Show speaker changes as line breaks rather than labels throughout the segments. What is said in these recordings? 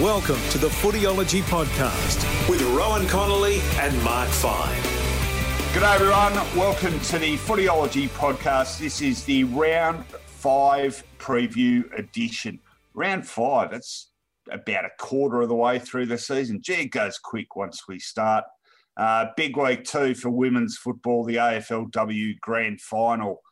Welcome to the Footyology Podcast with Rowan Connolly and Mark Fine.
G'day everyone, welcome to the Footyology Podcast. This is the round five preview edition. Round five, it's about a quarter of the way through the season. Gee, it goes quick once we start. Uh, big week two for women's football, the AFLW Grand Final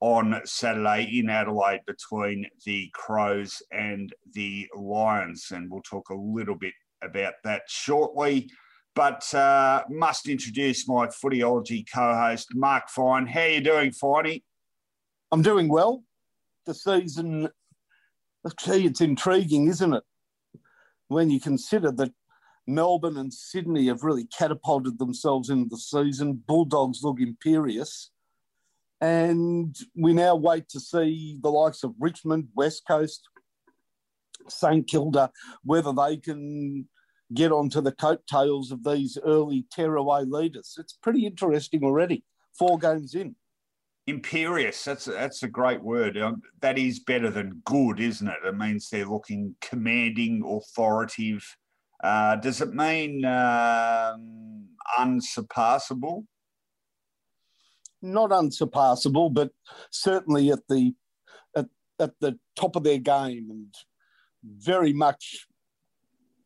on Saturday in Adelaide between the Crows and the Lions. And we'll talk a little bit about that shortly. But uh, must introduce my footyology co-host, Mark Fine. How are you doing, Finey?
I'm doing well. The season, gee, it's intriguing, isn't it? When you consider that Melbourne and Sydney have really catapulted themselves into the season, Bulldogs look imperious and we now wait to see the likes of Richmond, West Coast, St Kilda, whether they can get onto the coattails of these early tearaway leaders. It's pretty interesting already, four games in.
Imperious, that's a, that's a great word. Um, that is better than good, isn't it? It means they're looking commanding, authoritative. Uh, does it mean um, unsurpassable?
Not unsurpassable, but certainly at the at, at the top of their game and very much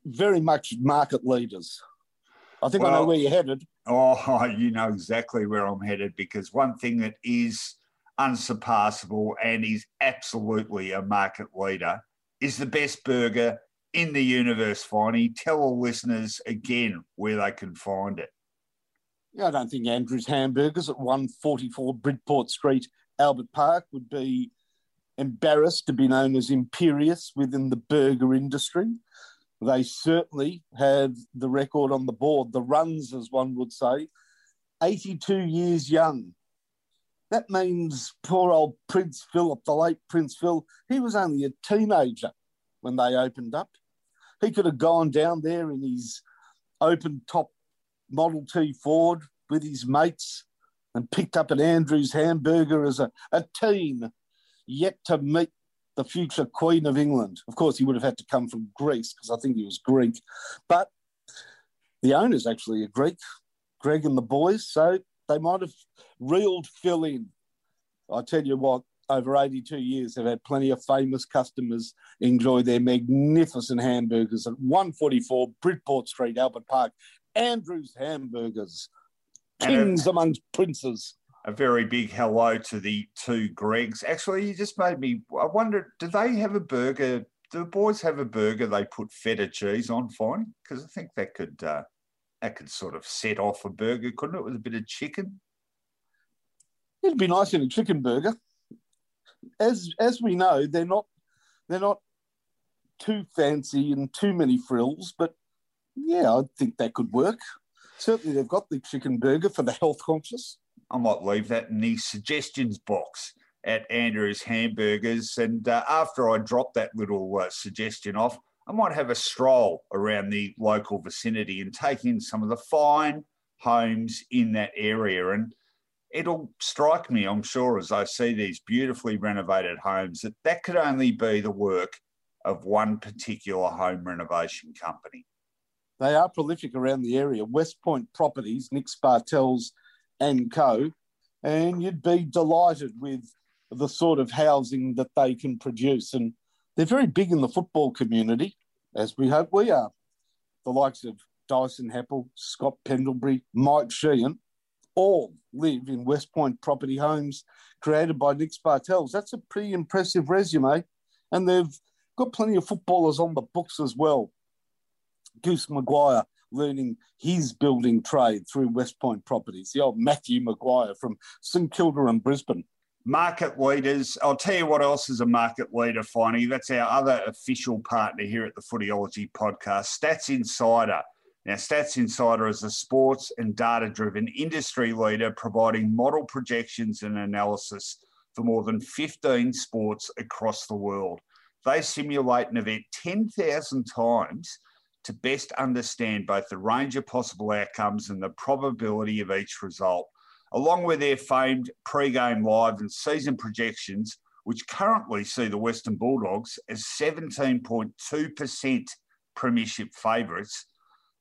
very much market leaders. I think well, I know where you're headed.
Oh, you know exactly where I'm headed because one thing that is unsurpassable and is absolutely a market leader is the best burger in the universe, Finey. Tell all listeners again where they can find it.
I don't think Andrew's Hamburgers at 144 Bridport Street, Albert Park, would be embarrassed to be known as imperious within the burger industry. They certainly have the record on the board, the runs, as one would say, 82 years young. That means poor old Prince Philip, the late Prince Phil, he was only a teenager when they opened up. He could have gone down there in his open top Model T Ford with his mates and picked up an Andrews hamburger as a, a teen, yet to meet the future Queen of England. Of course, he would have had to come from Greece because I think he was Greek. But the owner's actually a Greek, Greg and the boys. So they might have reeled Phil in. I tell you what, over 82 years, they've had plenty of famous customers enjoy their magnificent hamburgers at 144 Bridport Street, Albert Park. Andrew's Hamburgers, kings a, amongst princes.
A very big hello to the two Gregs. Actually, you just made me. I wonder, do they have a burger? Do the boys have a burger they put feta cheese on? Fine, because I think that could uh, that could sort of set off a burger, couldn't it, with a bit of chicken?
It'd be nice in a chicken burger. As as we know, they're not they're not too fancy and too many frills, but yeah, I think that could work. Certainly, they've got the chicken burger for the health conscious.
I might leave that in the suggestions box at Andrew's Hamburgers. And uh, after I drop that little uh, suggestion off, I might have a stroll around the local vicinity and take in some of the fine homes in that area. And it'll strike me, I'm sure, as I see these beautifully renovated homes, that that could only be the work of one particular home renovation company.
They are prolific around the area. West Point Properties, Nick Spartels and co. And you'd be delighted with the sort of housing that they can produce. And they're very big in the football community, as we hope we are. The likes of Dyson Heppell, Scott Pendlebury, Mike Sheehan, all live in West Point property homes created by Nick Spartels. That's a pretty impressive resume. And they've got plenty of footballers on the books as well. Goose Maguire learning his building trade through West Point Properties, the old Matthew Maguire from St Kilda and Brisbane.
market leaders. I'll tell you what else is a market leader, Finey. That's our other official partner here at the Footyology podcast, Stats Insider. Now, Stats Insider is a sports and data driven industry leader providing model projections and analysis for more than 15 sports across the world. They simulate an event 10,000 times to best understand both the range of possible outcomes and the probability of each result along with their famed pre-game live and season projections, which currently see the Western Bulldogs as 17.2% premiership favourites.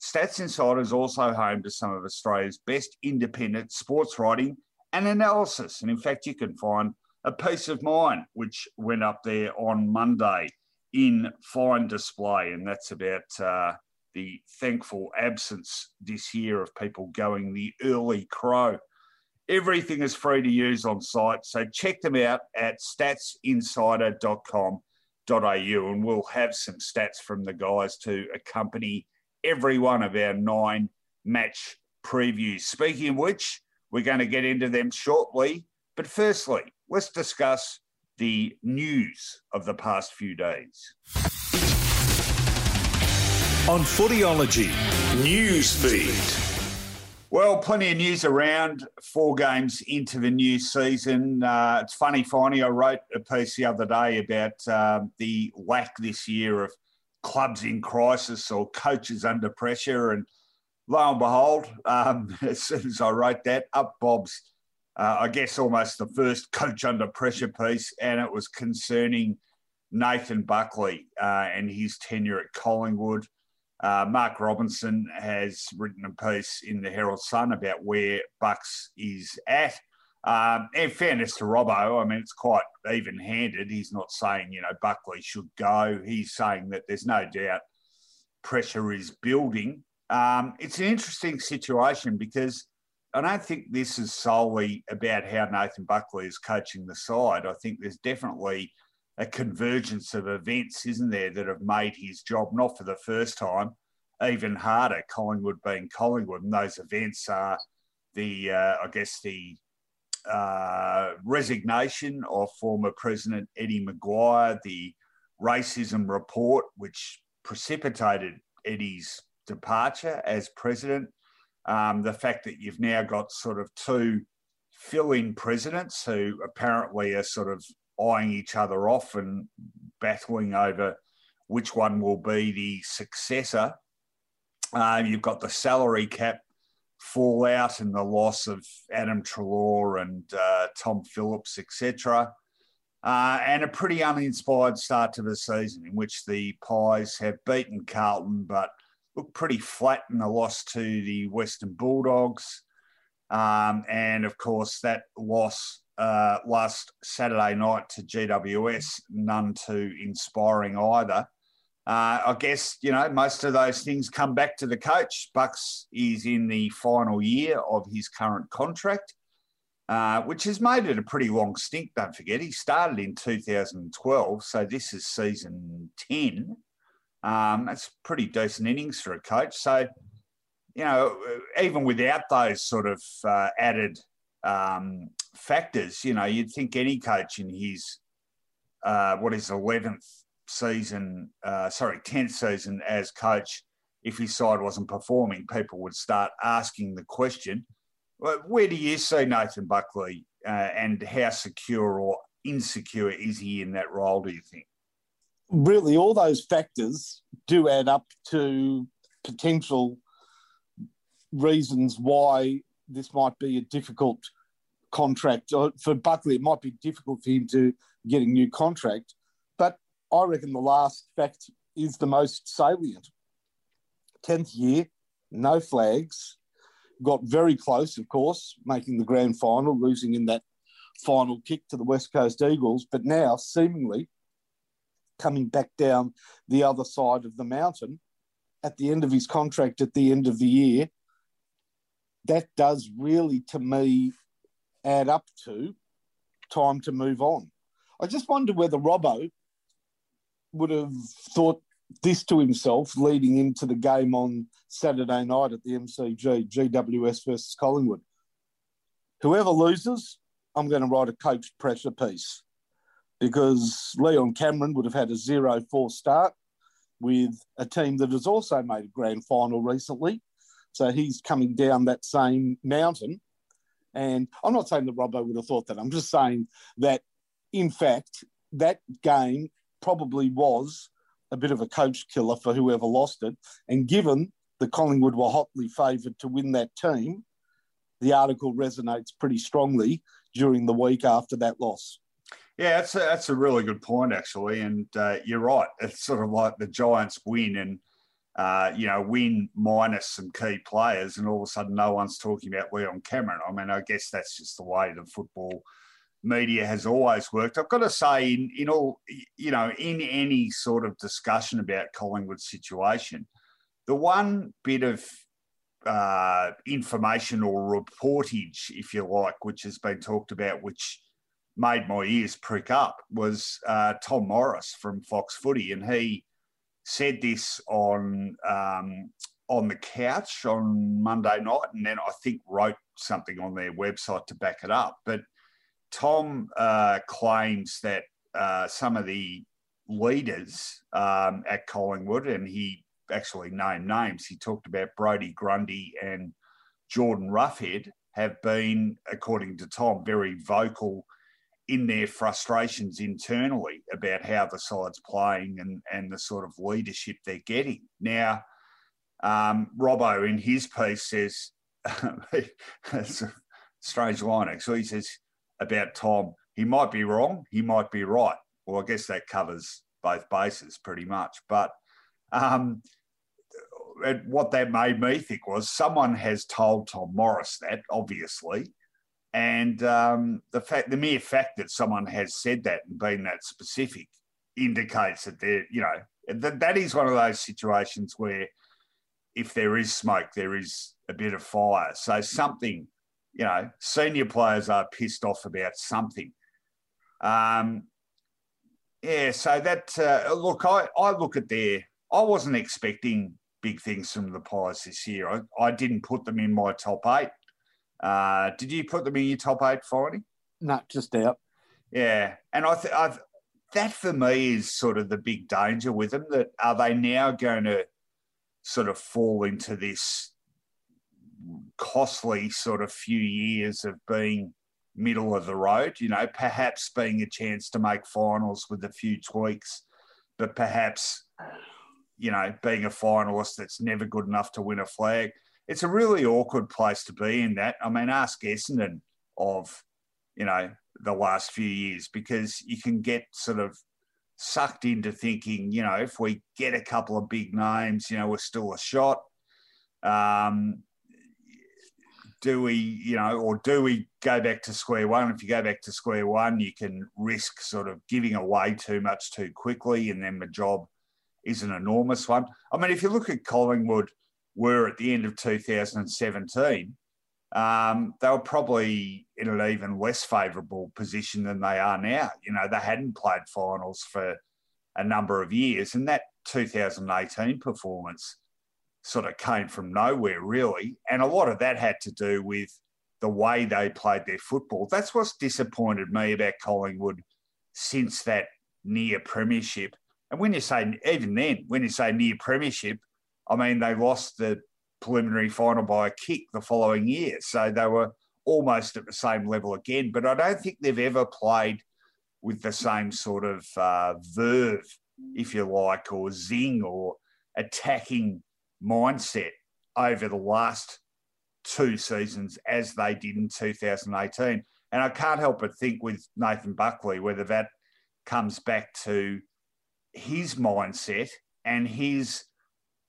Stats Insider is also home to some of Australia's best independent sports writing and analysis. And in fact, you can find a piece of mine, which went up there on Monday in fine display. And that's about uh, the thankful absence this year of people going the early crow. Everything is free to use on site. So check them out at statsinsider.com.au and we'll have some stats from the guys to accompany every one of our nine match previews. Speaking of which, we're going to get into them shortly. But firstly, let's discuss the news of the past few days.
On Footyology News Feed.
Well, plenty of news around four games into the new season. Uh, it's funny, Finey, I wrote a piece the other day about uh, the lack this year of clubs in crisis or coaches under pressure. And lo and behold, um, as soon as I wrote that, up Bob's, uh, I guess, almost the first coach under pressure piece. And it was concerning Nathan Buckley uh, and his tenure at Collingwood. Uh, Mark Robinson has written a piece in the Herald Sun about where Bucks is at. Um, in fairness to Robbo, I mean, it's quite even handed. He's not saying, you know, Buckley should go. He's saying that there's no doubt pressure is building. Um, it's an interesting situation because I don't think this is solely about how Nathan Buckley is coaching the side. I think there's definitely a convergence of events, isn't there, that have made his job, not for the first time, even harder. Collingwood being Collingwood, and those events are the, uh, I guess, the uh, resignation of former President Eddie McGuire, the racism report, which precipitated Eddie's departure as president, um, the fact that you've now got sort of two fill in presidents who apparently are sort of eyeing each other off and battling over which one will be the successor. Uh, you've got the salary cap fallout and the loss of Adam Treloar and uh, Tom Phillips, etc. Uh, and a pretty uninspired start to the season in which the Pies have beaten Carlton but look pretty flat in the loss to the Western Bulldogs. Um, and of course, that loss uh, last Saturday night to GWS, none too inspiring either. Uh, I guess you know most of those things come back to the coach. Bucks is in the final year of his current contract, uh, which has made it a pretty long stint. Don't forget, he started in 2012, so this is season 10. Um, that's pretty decent innings for a coach. So, you know, even without those sort of uh, added um, factors. You know, you'd think any coach in his uh, what is eleventh season, uh, sorry, tenth season as coach, if his side wasn't performing, people would start asking the question: Where do you see Nathan Buckley, uh, and how secure or insecure is he in that role? Do you think?
Really, all those factors do add up to potential reasons why this might be a difficult contract. Uh, for Buckley, it might be difficult for him to get a new contract, but I reckon the last fact is the most salient. 10th year, no flags, got very close, of course, making the grand final, losing in that final kick to the West Coast Eagles, but now seemingly coming back down the other side of the mountain at the end of his contract at the end of the year that does really, to me, add up to time to move on. I just wonder whether Robbo would have thought this to himself leading into the game on Saturday night at the MCG, GWS versus Collingwood. Whoever loses I'm going to write a coach pressure piece because Leon Cameron would have had a 0 4 start with a team that has also made a grand final recently. So he's coming down that same mountain. And I'm not saying that Robbo would have thought that. I'm just saying that, in fact, that game probably was a bit of a coach killer for whoever lost it. And given the Collingwood were hotly favoured to win that team, the article resonates pretty strongly during the week after that loss.
Yeah, that's a, that's a really good point, actually. And uh, you're right. It's sort of like the Giants win and, uh, you know, win minus some key players, and all of a sudden no one's talking about Leon Cameron. I mean, I guess that's just the way the football media has always worked. I've got to say, in, in all, you know, in any sort of discussion about Collingwood's situation, the one bit of uh, information or reportage, if you like, which has been talked about, which made my ears prick up, was uh, Tom Morris from Fox Footy, and he said this on um, on the couch on Monday night, and then I think wrote something on their website to back it up. But Tom uh, claims that uh, some of the leaders um, at Collingwood, and he actually named names. He talked about Brodie Grundy and Jordan Roughead have been, according to Tom, very vocal in their frustrations internally about how the side's playing and, and the sort of leadership they're getting. Now, um, Robbo in his piece says, a strange line actually, he says about Tom, he might be wrong, he might be right. Well, I guess that covers both bases pretty much. But um, what that made me think was someone has told Tom Morris that, obviously, and um, the fact, the mere fact that someone has said that and been that specific, indicates that they're, you know, that that is one of those situations where, if there is smoke, there is a bit of fire. So something, you know, senior players are pissed off about something. Um, yeah, so that uh, look, I I look at their. I wasn't expecting big things from the Pies this year. I, I didn't put them in my top eight. Uh, did you put them in your top eight, Finey?
No, just out.
Yeah, and I th- I've that for me is sort of the big danger with them. That are they now going to sort of fall into this costly sort of few years of being middle of the road? You know, perhaps being a chance to make finals with a few tweaks, but perhaps you know, being a finalist that's never good enough to win a flag. It's a really awkward place to be in that. I mean, ask Essendon of, you know, the last few years because you can get sort of sucked into thinking, you know, if we get a couple of big names, you know, we're still a shot. Um, do we, you know, or do we go back to square one? If you go back to square one, you can risk sort of giving away too much too quickly, and then the job is an enormous one. I mean, if you look at Collingwood, were at the end of 2017, um, they were probably in an even less favourable position than they are now. You know, they hadn't played finals for a number of years, and that 2018 performance sort of came from nowhere, really. And a lot of that had to do with the way they played their football. That's what's disappointed me about Collingwood since that near premiership and when you say, even then, when you say near premiership, I mean, they lost the preliminary final by a kick the following year. So they were almost at the same level again. But I don't think they've ever played with the same sort of uh, verve, if you like, or zing or attacking mindset over the last two seasons as they did in 2018. And I can't help but think with Nathan Buckley whether that comes back to his mindset and his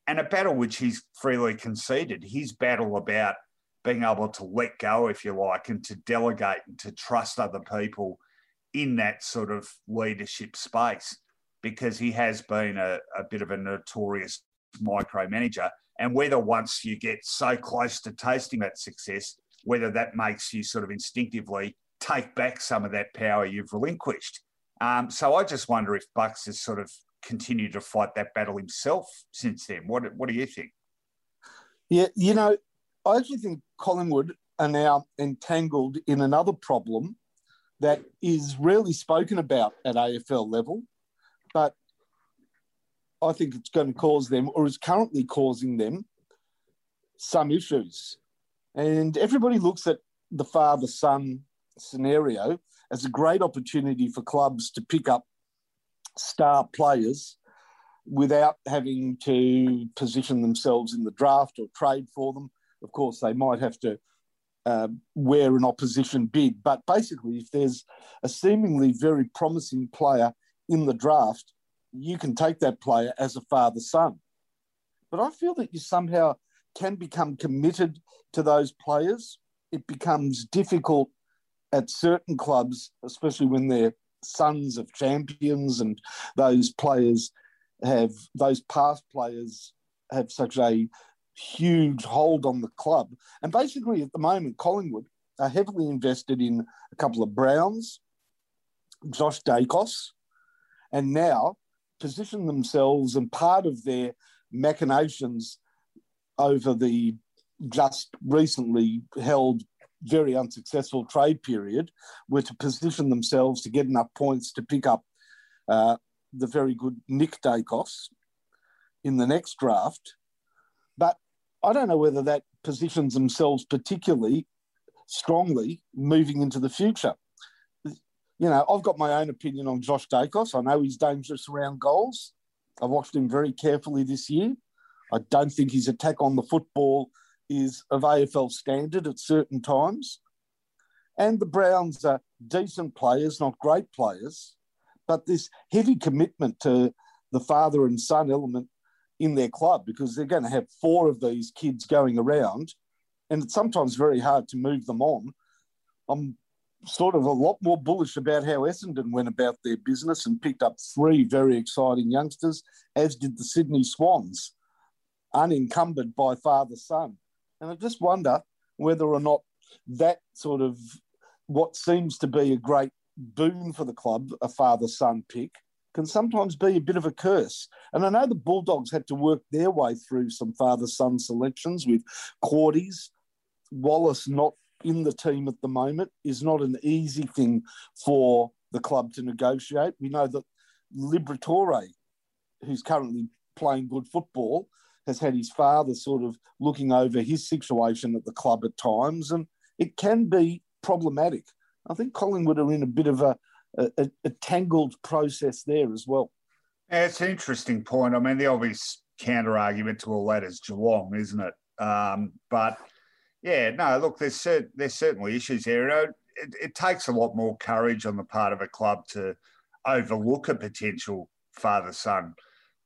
and a battle which he's freely conceded. His battle about being able to let go, if you like, and to delegate and to trust other people in that sort of leadership space, because he has been a, a bit of a notorious micromanager. And whether once you get so close to tasting that success, whether that makes you sort of instinctively take back some of that power you've relinquished. Um, so I just wonder if Bucks has sort of continued to fight that battle himself since then. What What do you think?
Yeah, you know, I actually think Collingwood are now entangled in another problem that is rarely spoken about at AFL level, but I think it's going to cause them, or is currently causing them, some issues. And everybody looks at the father son scenario as a great opportunity for clubs to pick up star players without having to position themselves in the draft or trade for them. Of course, they might have to uh, wear an opposition bid, but basically, if there's a seemingly very promising player in the draft, you can take that player as a father son. But I feel that you somehow can become committed to those players. It becomes difficult at certain clubs, especially when they're sons of champions and those players have those past players have such a huge hold on the club. And basically, at the moment, Collingwood are heavily invested in a couple of Browns, Josh Daicos, and now position themselves and part of their machinations over the just recently held very unsuccessful trade period were to position themselves to get enough points to pick up uh, the very good Nick Daicos in the next draft. But I don't know whether that positions themselves particularly strongly moving into the future. You know, I've got my own opinion on Josh Daicos. I know he's dangerous around goals. I've watched him very carefully this year. I don't think his attack on the football is of AFL standard at certain times. And the Browns are decent players, not great players, but this heavy commitment to the father and son element in their club because they're going to have four of these kids going around, and it's sometimes very hard to move them on. I'm sort of a lot more bullish about how Essendon went about their business and picked up three very exciting youngsters, as did the Sydney Swans, unencumbered by father son. And I just wonder whether or not that sort of what seems to be a great boon for the club, a father son pick, can sometimes be a bit of a curse. And I know the Bulldogs had to work their way through some father son selections with Cordy's, Wallace not in the team at the moment is not an easy thing for the club to negotiate. We know that Liberatore, who's currently playing good football, has had his father sort of looking over his situation at the club at times, and it can be problematic. I think Collingwood are in a bit of a, a, a tangled process there as well.
Yeah, it's an interesting point. I mean, the obvious counter argument to all that is Geelong, isn't it? Um, but yeah, no, look, there's there's certainly issues there. You know, it, it takes a lot more courage on the part of a club to overlook a potential father son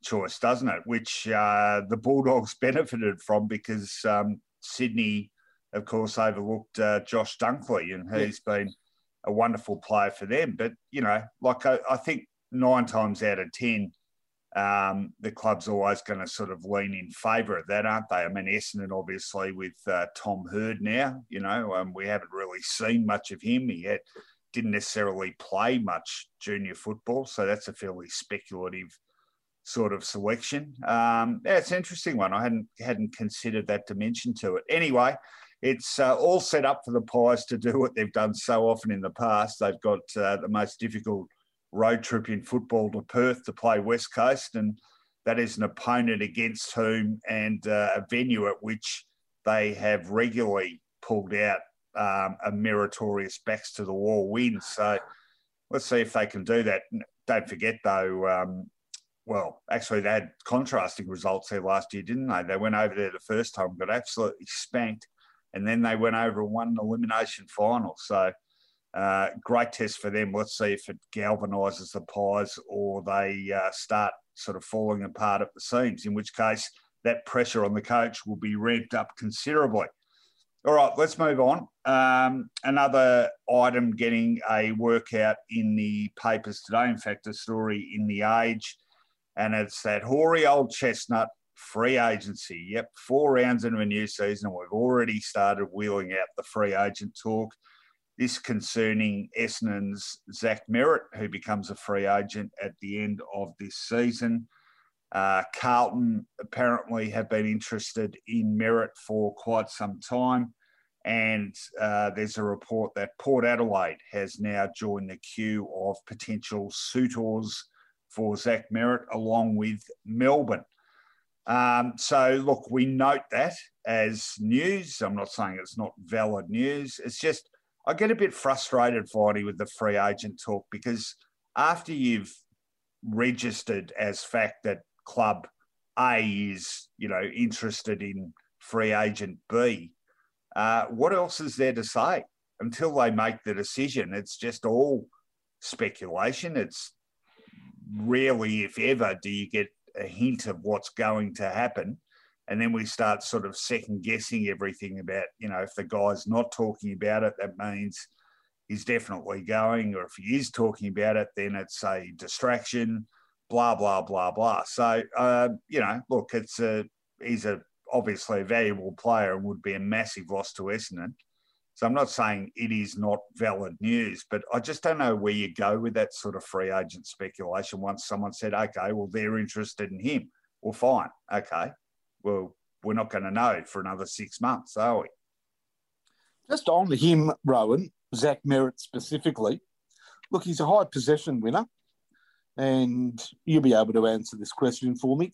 choice, doesn't it? Which uh, the Bulldogs benefited from because um, Sydney, of course, overlooked uh, Josh Dunkley, and he's yeah. been a wonderful player for them. But you know, like I, I think nine times out of ten, um, the club's always going to sort of lean in favour of that, aren't they? I mean, Essendon obviously with uh, Tom Hird now, you know, um, we haven't really seen much of him. Had, didn't necessarily play much junior football, so that's a fairly speculative sort of selection. Um, yeah, it's an interesting one. I hadn't hadn't considered that dimension to it. Anyway, it's uh, all set up for the Pies to do what they've done so often in the past. They've got uh, the most difficult road trip in football to Perth to play West Coast, and that is an opponent against whom and uh, a venue at which they have regularly pulled out um, a meritorious backs to the wall win. So let's see if they can do that. Don't forget though, um, well, actually, they had contrasting results there last year, didn't they? They went over there the first time, got absolutely spanked, and then they went over and won an elimination final. So, uh, great test for them. Let's see if it galvanises the Pies or they uh, start sort of falling apart at the seams, in which case that pressure on the coach will be ramped up considerably. All right, let's move on. Um, another item getting a workout in the papers today. In fact, a story in The Age and it's that hoary old chestnut free agency. Yep, four rounds into a new season, we've already started wheeling out the free agent talk. This concerning Essendon's Zach Merrett, who becomes a free agent at the end of this season. Uh, Carlton apparently have been interested in Merrett for quite some time, And uh, there's a report that Port Adelaide has now joined the queue of potential suitors for Zach Merrett, along with Melbourne. Um, so, look, we note that as news. I'm not saying it's not valid news. It's just I get a bit frustrated, Finey, with the free agent talk because after you've registered as fact that club A is, you know, interested in free agent B, uh, what else is there to say until they make the decision? It's just all speculation. It's rarely, if ever, do you get a hint of what's going to happen. And then we start sort of second guessing everything about, you know, if the guy's not talking about it, that means he's definitely going. Or if he is talking about it, then it's a distraction, blah, blah, blah, blah. So, uh, you know, look, it's a, he's a, obviously a valuable player and would be a massive loss to Essendon. So I'm not saying it is not valid news, but I just don't know where you go with that sort of free agent speculation. Once someone said, okay, well, they're interested in him. Well, fine. Okay. Well, we're not going to know for another six months, are we?
Just on him, Rowan, Zach Merrett specifically. Look, he's a high possession winner, and you'll be able to answer this question for me.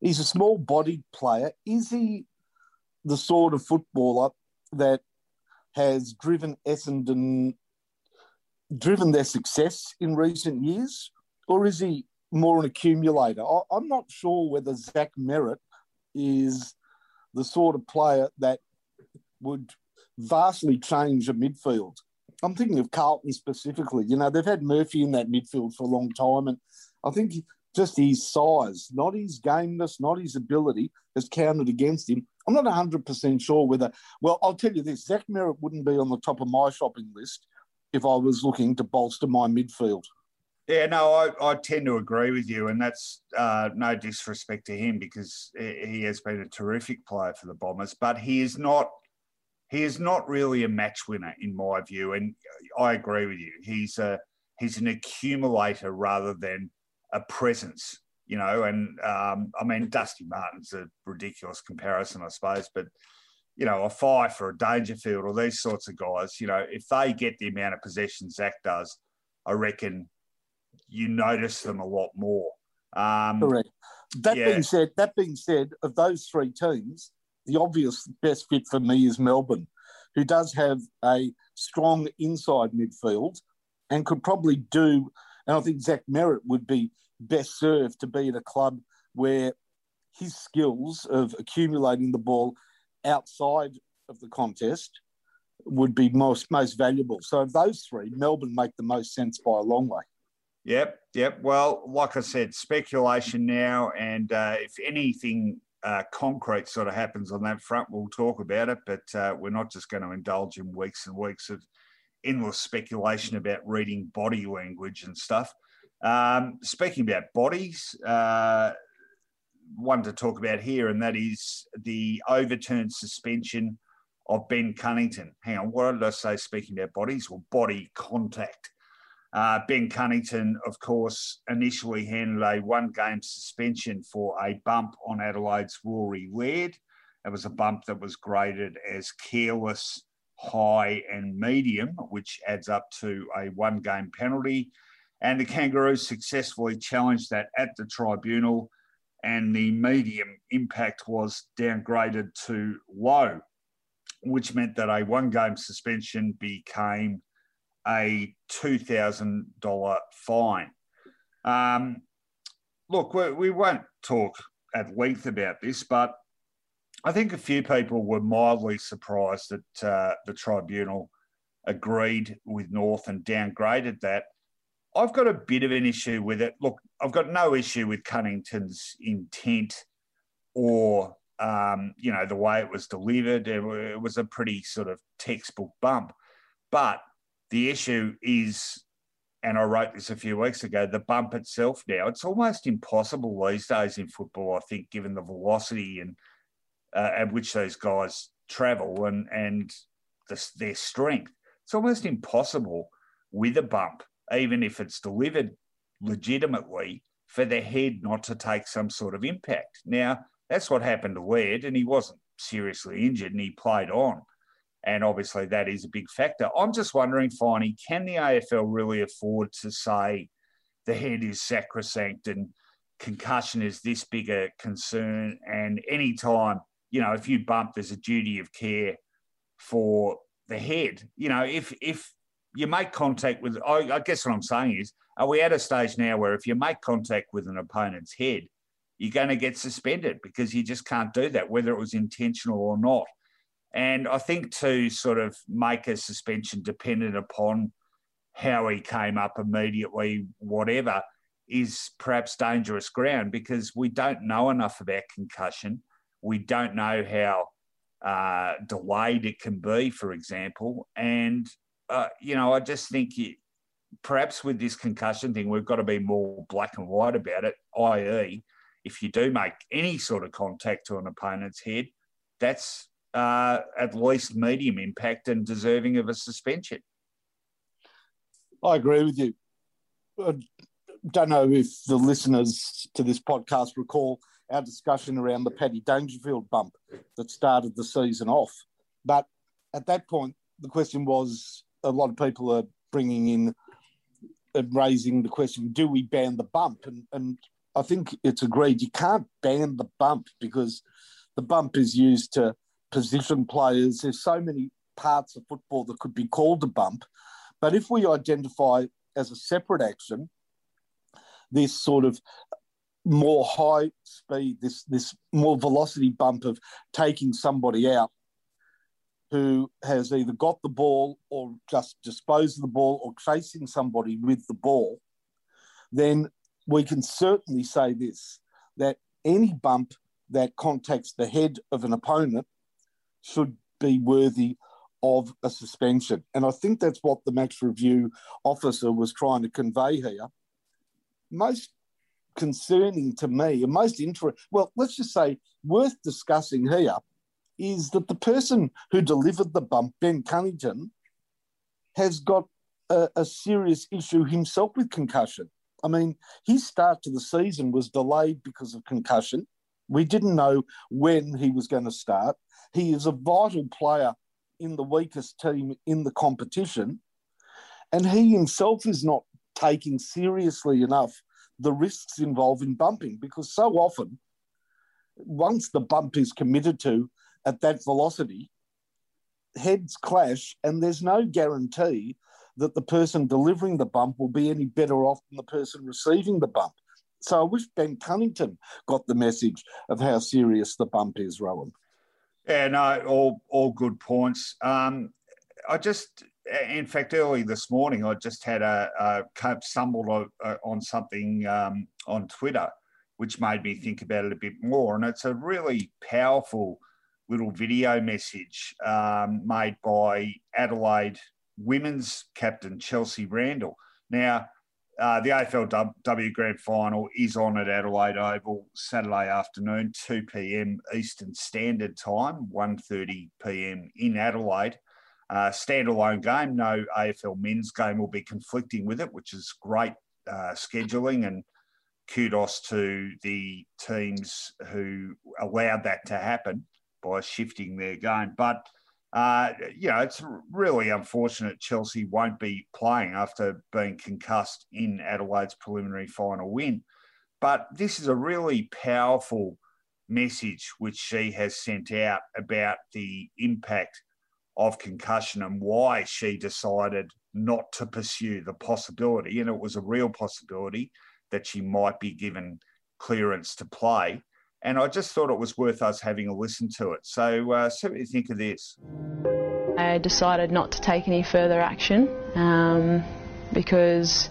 He's a small bodied player. Is he the sort of footballer that has driven Essendon, driven their success in recent years, or is he more an accumulator? I'm not sure whether Zach Merrett is the sort of player that would vastly change a midfield. I'm thinking of Carlton specifically. You know, they've had Murphy in that midfield for a long time, and I think just his size, not his gameness, not his ability, has counted against him. I'm not 100% sure whether, well, I'll tell you this Zach Merrett wouldn't be on the top of my shopping list if I was looking to bolster my midfield.
Yeah, no, I, I tend to agree with you, and that's uh, no disrespect to him because he has been a terrific player for the Bombers, but he is not he is not really a match winner in my view, and I agree with you. He's a he's an accumulator rather than a presence, you know. And um, I mean, Dusty Martin's a ridiculous comparison, I suppose, but you know, a Fyfe or a Dangerfield or these sorts of guys, you know, if they get the amount of possession Zach does, I reckon you notice them a lot more. Um,
Correct. That yeah. being said, that being said, of those three teams, the obvious best fit for me is Melbourne, who does have a strong inside midfield and could probably do and I think Zach Merrett would be best served to be at a club where his skills of accumulating the ball outside of the contest would be most most valuable. So of those three, Melbourne make the most sense by a long way.
Yep, yep. Well, like I said, speculation now, and uh, if anything uh, concrete sort of happens on that front, we'll talk about it. But uh, we're not just going to indulge in weeks and weeks of endless speculation about reading body language and stuff. Um, speaking about bodies, uh, one to talk about here, and that is the overturned suspension of Ben Cunnington. Hang on, what did I say speaking about bodies? Well, body contact. Uh, ben Cunnington, of course, initially handed a one game suspension for a bump on Adelaide's Rory Laird. It was a bump that was graded as careless high, and medium, which adds up to a one game penalty. And the Kangaroos successfully challenged that at the tribunal, and the medium impact was downgraded to low, which meant that a one game suspension became a $2,000 fine. Um, look, we, we won't talk at length about this, but I think a few people were mildly surprised that uh, the tribunal agreed with North and downgraded that. I've got a bit of an issue with it. Look, I've got no issue with Cunnington's intent or, um, you know, the way it was delivered. It, it was a pretty sort of textbook bump. But the issue is, and I wrote this a few weeks ago, the bump itself now, it's almost impossible these days in football, I think, given the velocity and – uh, at which those guys travel and and the, their strength. It's almost impossible with a bump, even if it's delivered legitimately, for the head not to take some sort of impact. Now that's what happened to Laird, and he wasn't seriously injured, and he played on. And obviously, that is a big factor. I'm just wondering, Finey, can the AFL really afford to say the head is sacrosanct and concussion is this big a concern? And any time, you know, if you bump, there's a duty of care for the head. You know, if if you make contact with, I, I guess what I'm saying is, are we at a stage now where if you make contact with an opponent's head, you're going to get suspended because you just can't do that, whether it was intentional or not. And I think to sort of make a suspension dependent upon how he came up immediately, whatever, is perhaps dangerous ground because we don't know enough about concussion. We don't know how uh, delayed it can be, for example. And, uh, you know, I just think you, perhaps with this concussion thing, we've got to be more black and white about it, i.e., if you do make any sort of contact to an opponent's head, that's uh, at least medium impact and deserving of a suspension.
I agree with you. I don't know if the listeners to this podcast recall our discussion around the Paddy Dangerfield bump that started the season off. But at that point, the question was a lot of people are bringing in and raising the question do we ban the bump? And, and I think it's agreed you can't ban the bump because the bump is used to position players. There's so many parts of football that could be called a bump. But if we identify as a separate action this sort of more high speed, this this more velocity bump of taking somebody out who has either got the ball or just disposed of the ball or chasing somebody with the ball, then we can certainly say this that any bump that contacts the head of an opponent should be worthy of a suspension. And I think that's what the match review officer was trying to convey here. Most concerning to me and most interesting, well, let's just say worth discussing here is that the person who delivered the bump, Ben Cunnington, has got a, a serious issue himself with concussion. I mean, his start to the season was delayed because of concussion. We didn't know when he was going to start. He is a vital player in the weakest team in the competition. And he himself is not taking seriously enough the risks involved in bumping because so often, once the bump is committed to at that velocity, heads clash and there's no guarantee that the person delivering the bump will be any better off than the person receiving the bump. So I wish Ben Cunnington got the message of how serious the bump is, Rowan.
Yeah, no, all all good points. Um, I just, in fact, early this morning, I just had a, a stumbled on something um, on Twitter, which made me think about it a bit more, and it's a really powerful little video message um, made by Adelaide women's captain Chelsea Randall. Now, uh, the AFLW Grand Final is on at Adelaide Oval Saturday afternoon, 2 p.m. Eastern Standard Time, 1:30 p.m. in Adelaide. Uh, standalone game, no AFL men's game will be conflicting with it, which is great uh, scheduling and kudos to the teams who allowed that to happen by shifting their game. But uh, you know, it's really unfortunate Chelsea won't be playing after being concussed in Adelaide's preliminary final win. But this is a really powerful message which she has sent out about the impact of concussion and why she decided not to pursue the possibility, and it was a real possibility that she might be given clearance to play. And I just thought it was worth us having a listen to it. So, uh, see what you think of this.
I decided not to take any further action um, because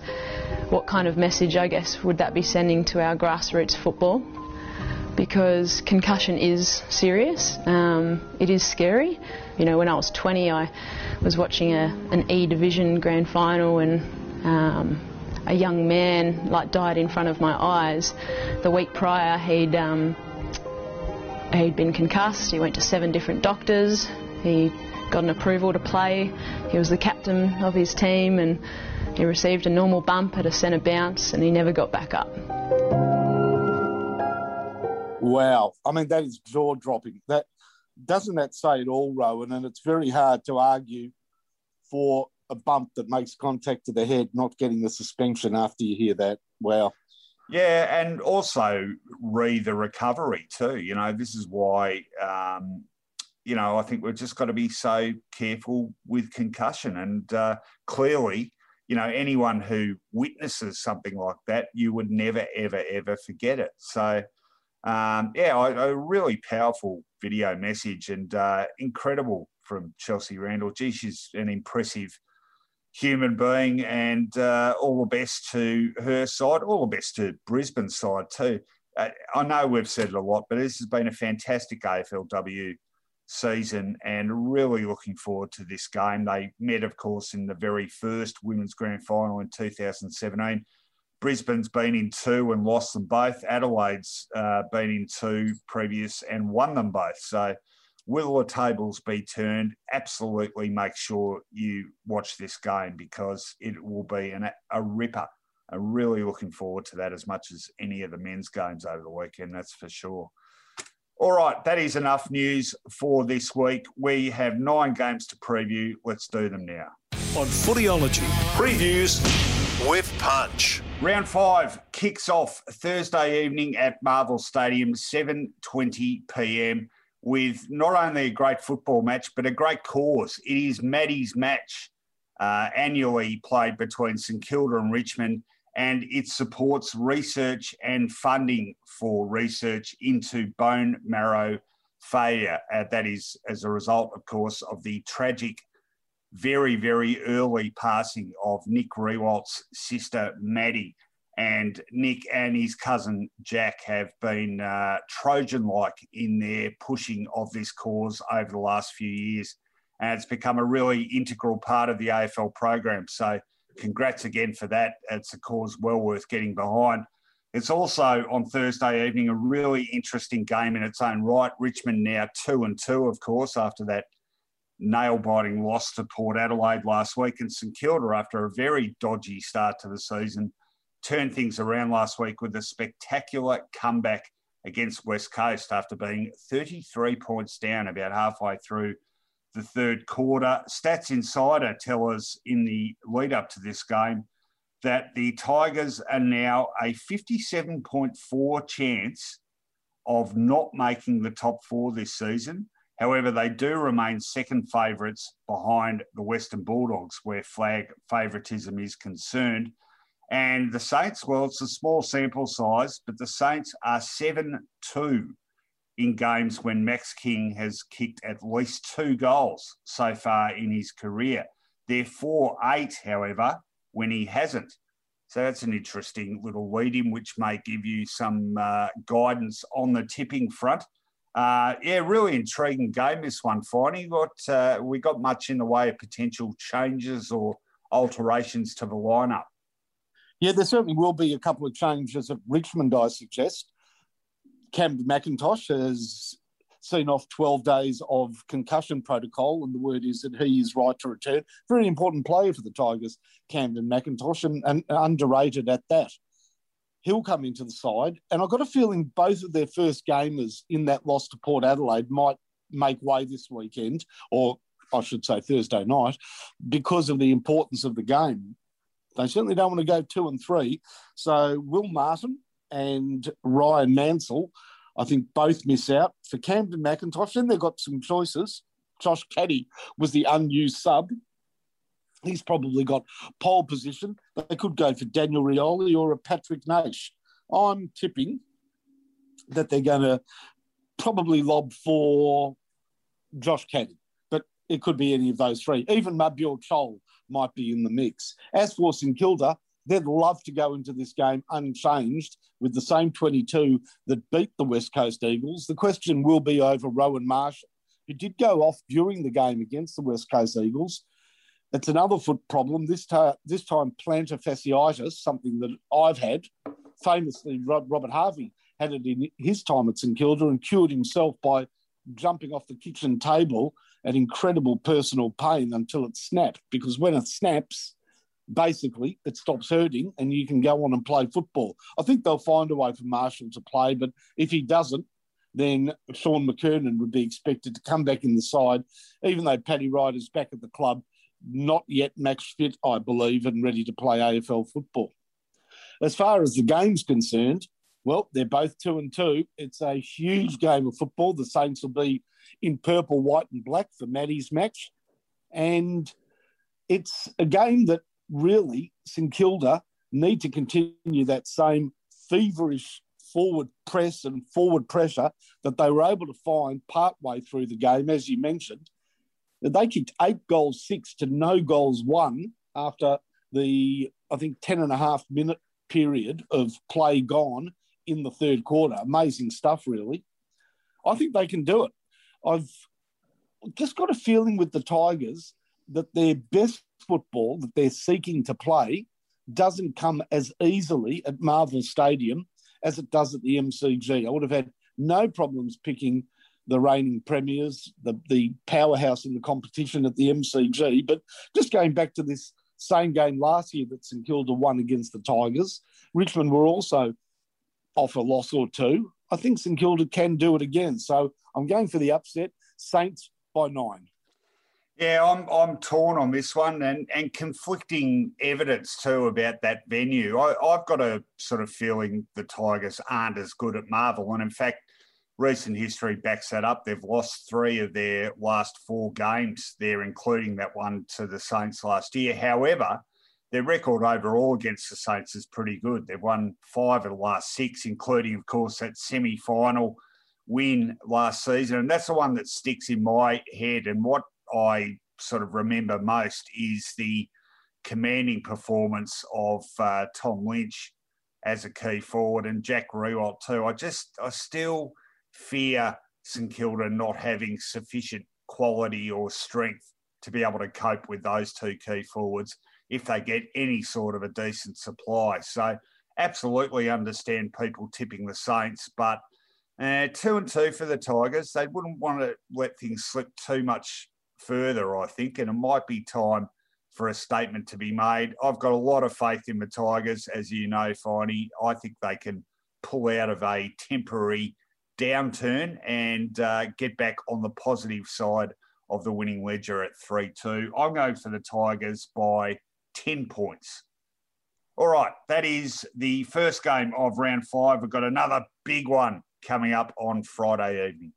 what kind of message, I guess, would that be sending to our grassroots football? Because concussion is serious, um, it is scary. You know, when I was 20, I was watching a, an E Division grand final and um, a young man like died in front of my eyes. The week prior, he'd um, he'd been concussed. He went to seven different doctors. He got an approval to play. He was the captain of his team and he received a normal bump at a centre bounce and he never got back up.
Wow. I mean, that is jaw dropping. That Doesn't that say it all, Rowan? And it's very hard to argue for a bump that makes contact to the head, not getting the suspension after you hear that. Wow.
Yeah, and also re the recovery too. You know, this is why, um, you know, I think we've just got to be so careful with concussion. And uh, clearly, you know, anyone who witnesses something like that, you would never, ever, ever forget it. So, um, yeah, a, a, really powerful video message and uh, incredible from Chelsea Randall. Gee, she's an impressive human being, and uh, all the best to her side, all the best to Brisbane's side too. Uh, I know we've said it a lot, but this has been a fantastic AFLW season and really looking forward to this game. They met, of course, in the very first women's grand final in 2017. Brisbane's been in two and lost them both. Adelaide's uh, been in two previous and won them both. So Will the tables be turned? Absolutely make sure you watch this game because it will be an, a ripper. I'm really looking forward to that as much as any of the men's games over the weekend, that's for sure. All right, that is enough news for this week. We have nine games to preview. Let's do them now.
On Footyology, previews with Punch.
Round five kicks off Thursday evening at Marvel Stadium, 7.20 p.m with not only a great football match, but a great cause. It is Maddie's match, uh, annually played between St Kilda and Richmond, and it supports research and funding for research into bone marrow failure. Uh, that is as a result, of course, of the tragic, very, very early passing of Nick Riewoldt's sister, Maddie and Nick and his cousin Jack have been uh, Trojan like in their pushing of this cause over the last few years. And it's become a really integral part of the AFL program. So, congrats again for that. It's a cause well worth getting behind. It's also on Thursday evening a really interesting game in its own right. Richmond now two and two, of course, after that nail biting loss to Port Adelaide last week, and St Kilda after a very dodgy start to the season turned things around last week with a spectacular comeback against West Coast after being 33 points down about halfway through the third quarter. Stats Insider tell us in the lead up to this game that the Tigers are now a 57.4 chance of not making the top four this season. However, they do remain second favourites behind the Western Bulldogs, where flag favouritism is concerned. And the Saints, well, it's a small sample size, but the Saints are 7 2 in games when Max King has kicked at least two goals so far in his career. They're 4 8, however, when he hasn't. So that's an interesting little lead in, which may give you some uh, guidance on the tipping front. Uh, yeah, really intriguing game this one, Finey. Got uh, we got much in the way of potential changes or alterations to the lineup.
Yeah, there certainly will be a couple of changes at Richmond, I suggest. Kamdyn McIntosh has seen off 12 days of concussion protocol, and the word is that he is right to return. Very important player for the Tigers, Kamdyn McIntosh, and, and underrated at that. He'll come into the side, and I've got a feeling both of their first gamers in that loss to Port Adelaide might make way this weekend, or I should say Thursday night, because of the importance of the game. They certainly don't want to go two and three. So Will Martin and Rhyan Mansell, I think both miss out. For Kamdyn McIntosh, then they've got some choices. Josh Caddy was the unused sub. He's probably got pole position. They could go for Daniel Rioli or a Patrick Nash. I'm tipping that they're going to probably lob for Josh Caddy, but it could be any of those three. Even Mabior Chol might be in the mix. As for St Kilda, they'd love to go into this game unchanged with the same 22 that beat the West Coast Eagles. The question will be over Rowan Marshall, who did go off during the game against the West Coast Eagles. It's another foot problem, this, ta- this time plantar fasciitis, something that I've had. Famously, Robert Harvey had it in his time at St Kilda and cured himself by jumping off the kitchen table at incredible personal pain until it snapped. Because when it snaps, basically it stops hurting and you can go on and play football. I think they'll find a way for Marshall to play, but if he doesn't, then Shaun McKernan would be expected to come back in the side, even though Paddy Ryder's back at the club, not yet match fit, I believe, and ready to play AFL football. As far as the game's concerned, well, they're both two and two. It's a huge game of football. The Saints will be in purple, white, and black for Maddie's match. And it's a game that really St Kilda need to continue that same feverish forward press and forward pressure that they were able to find partway through the game, as you mentioned. They kicked eight goals, six to no goals, one after the, I think, 10 and a half minute period of play gone in the third quarter. Amazing stuff, really. I think they can do it. I've just got a feeling with the Tigers that their best football that they're seeking to play doesn't come as easily at Marvel Stadium as it does at the MCG. I would have had no problems picking the reigning premiers, the, the powerhouse in the competition at the MCG. But just going back to this same game last year that St Kilda won against the Tigers, Richmond were also off a loss or two. I think St Kilda can do it again. So I'm going for the upset. Saints by nine.
Yeah, I'm I'm torn on this one, and and conflicting evidence too about that venue. I, I've got a sort of feeling the Tigers aren't as good at Marvel, and in fact, recent history backs that up. They've lost three of their last four games there, including that one to the Saints last year. However, their record overall against the Saints is pretty good. They've won five of the last six, including, of course, that semi final win last season. And that's the one that sticks in my head. And what I sort of remember most is the commanding performance of uh, Tom Lynch as a key forward and Jack Riewoldt too. I just, I still fear St Kilda not having sufficient quality or strength to be able to cope with those two key forwards if they get any sort of a decent supply. So, absolutely understand people tipping the Saints, but uh, two and two for the Tigers. They wouldn't want to let things slip too much further, I think, and it might be time for a statement to be made. I've got a lot of faith in the Tigers, as you know, Finey. I think they can pull out of a temporary downturn and uh, get back on the positive side of the winning ledger at 3 2. I'm going for the Tigers by 10 points. All right, that is the first game of round five. We've got another big one coming up on Friday evening.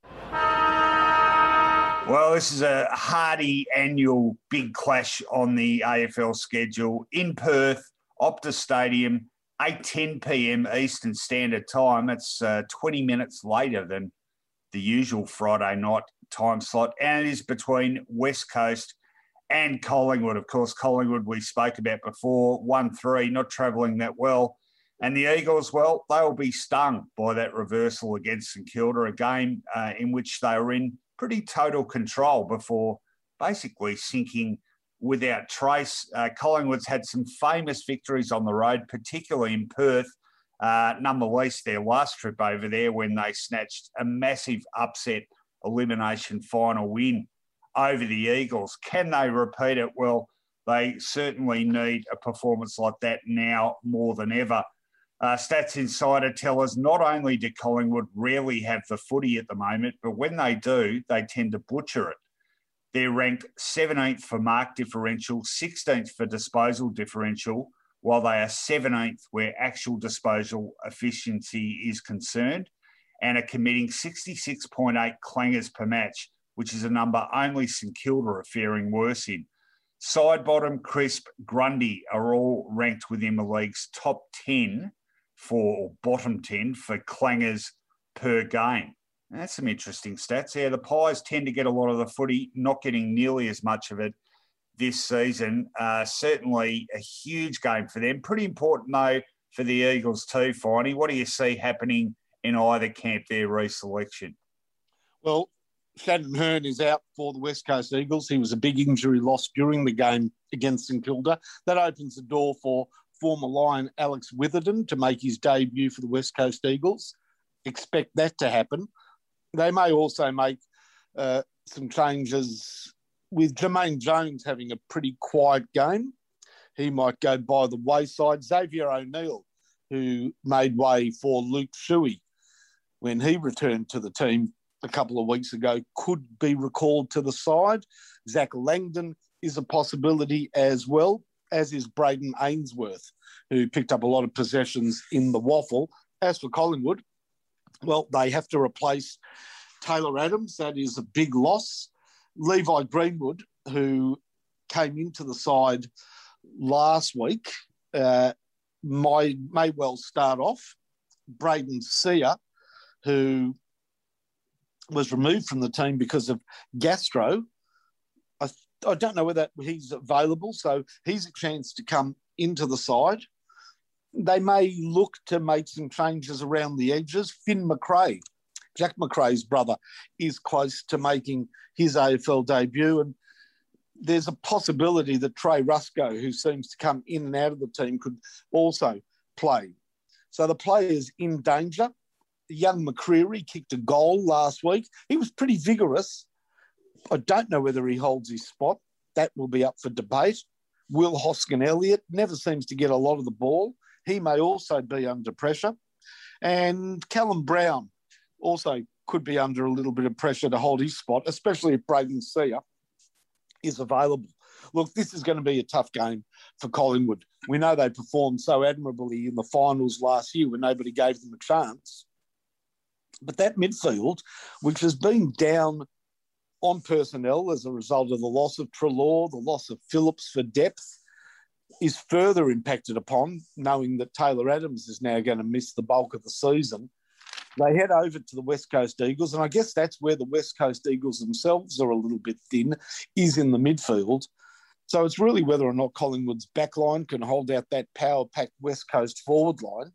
Well, this is a hardy annual big clash on the AFL schedule in Perth, Optus Stadium, 8:10 p.m. Eastern Standard Time. That's uh, 20 minutes later than the usual Friday night time slot, and it is between West Coast and Collingwood. Of course, Collingwood we spoke about before, 1 3, not travelling that well. And the Eagles, well, they will be stung by that reversal against St Kilda, a game uh, in which they were in pretty total control before basically sinking without trace. Uh, Collingwood's had some famous victories on the road, particularly in Perth. Uh, none least, their last trip over there when they snatched a massive upset elimination final win over the Eagles. Can they repeat it? Well, they certainly need a performance like that now more than ever. Uh, Stats Insider tell us not only do Collingwood rarely have the footy at the moment, but when they do, they tend to butcher it. They're ranked 17th for mark differential, 16th for disposal differential, while they are 17th where actual disposal efficiency is concerned, and are committing 66.8 clangers per match, which is a number only St Kilda are faring worse in. Sidebottom, Crisp, Grundy are all ranked within the league's top 10 for, or bottom 10 for clangers per game. That's some interesting stats. Yeah, the Pies tend to get a lot of the footy, not getting nearly as much of it this season. Uh, certainly a huge game for them. Pretty important, though, for the Eagles too, Finey. What do you see happening in either camp there, reselection?
Well, Shannon Hurn is out for the West Coast Eagles. He was a big injury loss during the game against St Kilda. That opens the door for former Lion Alex Witherden to make his debut for the West Coast Eagles. Expect that to happen. They may also make uh, some changes with Jermaine Jones having a pretty quiet game. He might go by the wayside. Xavier O'Neill, who made way for Luke Shuey, when he returned to the team a couple of weeks ago, could be recalled to the side. Zac Langdon is a possibility as well, as is Brayden Ainsworth, who picked up a lot of possessions in the WAFL. As for Collingwood, well, they have to replace Taylor Adams. That is a big loss. Levi Greenwood, who came into the side last week, uh, may, may well start off. Brayden Sier, who was removed from the team because of gastro. I, I don't know whether he's available, so he's a chance to come into the side. They may look to make some changes around the edges. Finn Macrae, Jack Macrae's brother, is close to making his AFL debut, and there's a possibility that Trey Ruscoe, who seems to come in and out of the team, could also play. So the players in danger young McCreery kicked a goal last week. He was pretty vigorous. I don't know whether he holds his spot. That will be up for debate. Will Hoskin Elliott never seems to get a lot of the ball. He may also be under pressure. And Callum Brown also could be under a little bit of pressure to hold his spot, especially if Brayden Sier is available. Look, this is going to be a tough game for Collingwood. We know they performed so admirably in the finals last year when nobody gave them a chance. But that midfield, which has been down on personnel as a result of the loss of Treloar, the loss of Phillips for depth, is further impacted upon, knowing that Taylor Adams is now going to miss the bulk of the season. They head over to the West Coast Eagles, and I guess that's where the West Coast Eagles themselves are a little bit thin, is in the midfield. So it's really whether or not Collingwood's backline can hold out that power packed West Coast forward line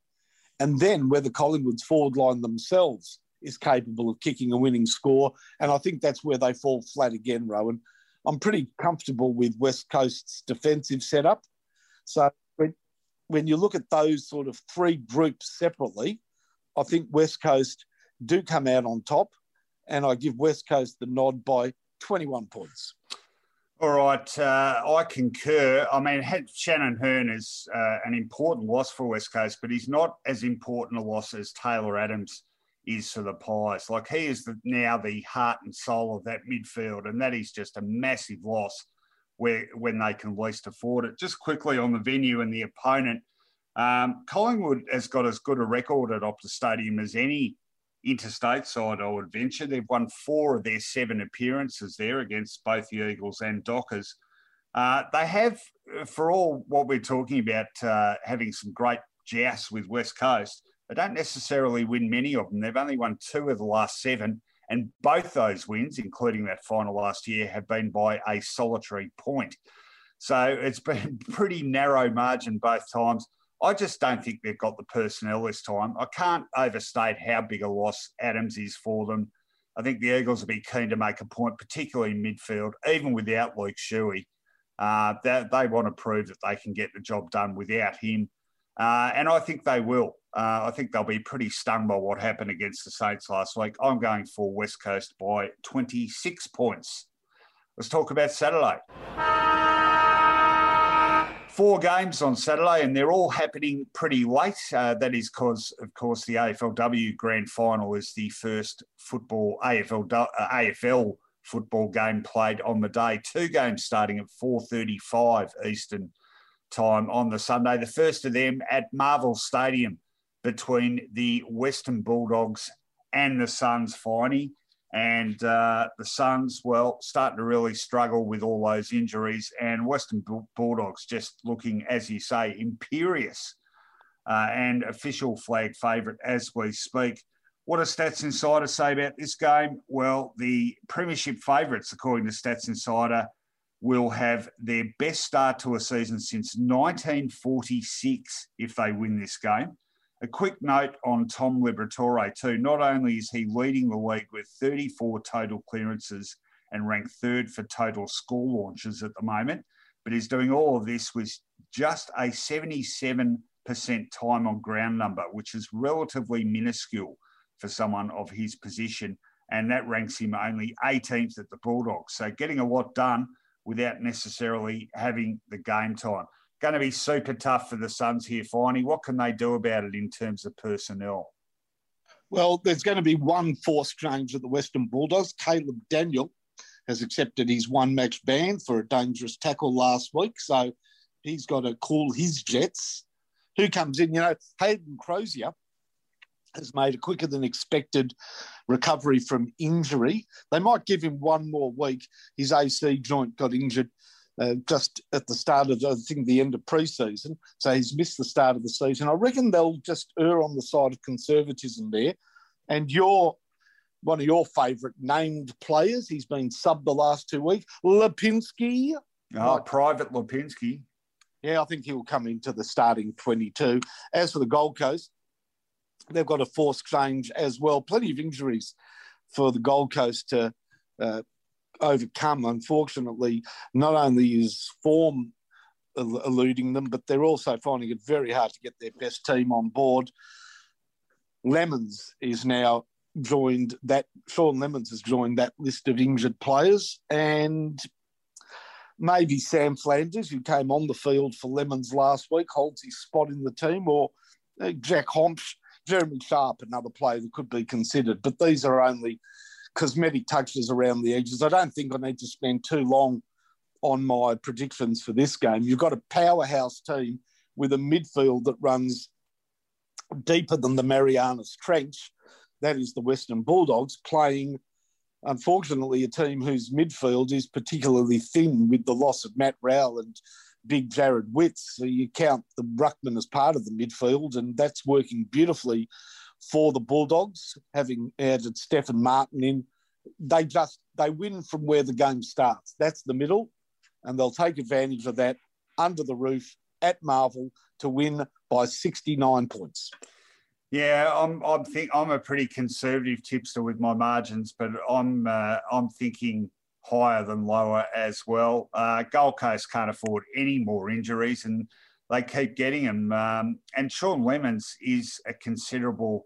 and then whether Collingwood's forward line themselves is capable of kicking a winning score. And I think that's where they fall flat again, Rowan. I'm pretty comfortable with West Coast's defensive setup. So when, you look at those sort of three groups separately, I think West Coast do come out on top. And I give West Coast the nod by 21 points.
All right, uh, I concur. I mean, Shannon Hurn is uh, an important loss for West Coast, but he's not as important a loss as Taylor Adams is for the Pies. Like he is the, now the heart and soul of that midfield, and that is just a massive loss where when they can least afford it. Just quickly on the venue and the opponent, um, Collingwood has got as good a record at Optus Stadium as any interstate side, I would venture. They've won four of their seven appearances there against both the Eagles and Dockers. Uh, they have, for all what we're talking about, uh, having some great jousts with West Coast, they don't necessarily win many of them. They've only won two of the last seven, and both those wins, including that final last year, have been by a solitary point. So it's been pretty narrow margin both times. I just don't think they've got the personnel this time. I can't overstate how big a loss Adams is for them. I think the Eagles will be keen to make a point, particularly in midfield, even without Luke Shuey. Uh, they, they, want to prove that they can get the job done without him. Uh, and I think they will. Uh, I think they'll be pretty stung by what happened against the Saints last week. I'm going for West Coast by 26 points. Let's talk about Saturday four games on Saturday, and they're all happening pretty late. Uh, that is because, of course, the AFLW Grand Final is the first football AFL uh, AFL football game played on the day. Two games starting at 4:35 Eastern time on the Sunday. The first of them at Marvel Stadium between the Western Bulldogs and the Suns. Finey. And uh, the Suns, well, starting to really struggle with all those injuries, and Western Bulldogs just looking, as you say, imperious uh, and official flag favourite as we speak. What does Stats Insider say about this game? Well, the Premiership favourites, according to Stats Insider, will have their best start to a season since 1946 if they win this game. A quick note on Tom Liberatore, too. Not only is he leading the league with 34 total clearances and ranked third for total score launches at the moment, but he's doing all of this with just a 77% time on ground number, which is relatively minuscule for someone of his position. And that ranks him only 18th at the Bulldogs. So getting a lot done without necessarily having the game time going to be super tough for the Suns here, Finey. What can they do about it in terms of personnel?
Well, there's going to be one forced change at the Western Bulldogs. Caleb Daniel has accepted his one match ban for a dangerous tackle last week. So he's got to call his jets. Who comes in? You know, Hayden Crozier has made a quicker than expected recovery from injury. They might give him one more week. His AC joint got injured uh, just at the start of, I think, the end of pre-season. So he's missed the start of the season. I reckon they'll just err on the side of conservatism there. And you're one of your favourite named players. He's been subbed the last two weeks. Lipinski.
Oh, like, Private Lipinski.
Yeah, I think he'll come into the starting 22. As for the Gold Coast, they've got a forced change as well. Plenty of injuries for the Gold Coast to uh, overcome. Unfortunately, not only is form eluding them, but they're also finding it very hard to get their best team on board. Lemmens is now joined that. Sean Lemmens has joined that list of injured players, and maybe Sam Flanders, who came on the field for Lemmens last week, holds his spot in the team, or uh, Jack Hombsch, Jeremy Sharp, another player that could be considered. But these are only cosmetic touches around the edges. I don't think I need to spend too long on my predictions for this game. You've got a powerhouse team with a midfield that runs deeper than the Marianas Trench. That is the Western Bulldogs playing, unfortunately, a team whose midfield is particularly thin with the loss of Matt Rowell and big Jarrod Witts. So you count the Ruckman as part of the midfield, and that's working beautifully for the Bulldogs, having added Stefan Martin in. They just they win from where the game starts. That's the middle, and they'll take advantage of that under the roof at Marvel to win by 69 points.
Yeah, I'm. I'm think I'm a pretty conservative tipster with my margins, but I'm. Uh, I'm thinking higher than lower as well. Uh, Gold Coast can't afford any more injuries, and they keep getting them. Um, and Sean Lemmens is a considerable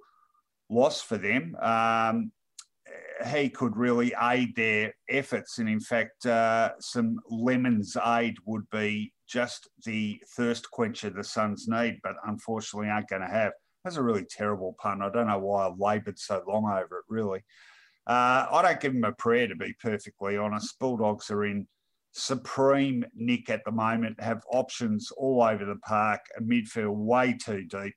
loss for them. Um, he could really aid their efforts. And in fact, uh, some Lemons aid would be just the thirst quencher the Suns need, but unfortunately aren't going to have. That's a really terrible pun. I don't know why I laboured so long over it, really. Uh, I don't give them a prayer, to be perfectly honest. Bulldogs are in supreme nick at the moment, have options all over the park, a midfield way too deep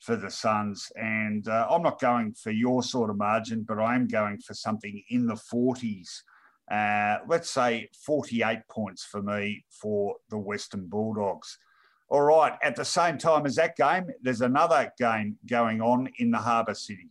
for the Suns. And uh, I'm not going for your sort of margin, but I am going for something in the 40s. Uh, let's say 48 points for me for the Western Bulldogs. All right, at the same time as that game, there's another game going on in the Harbour City.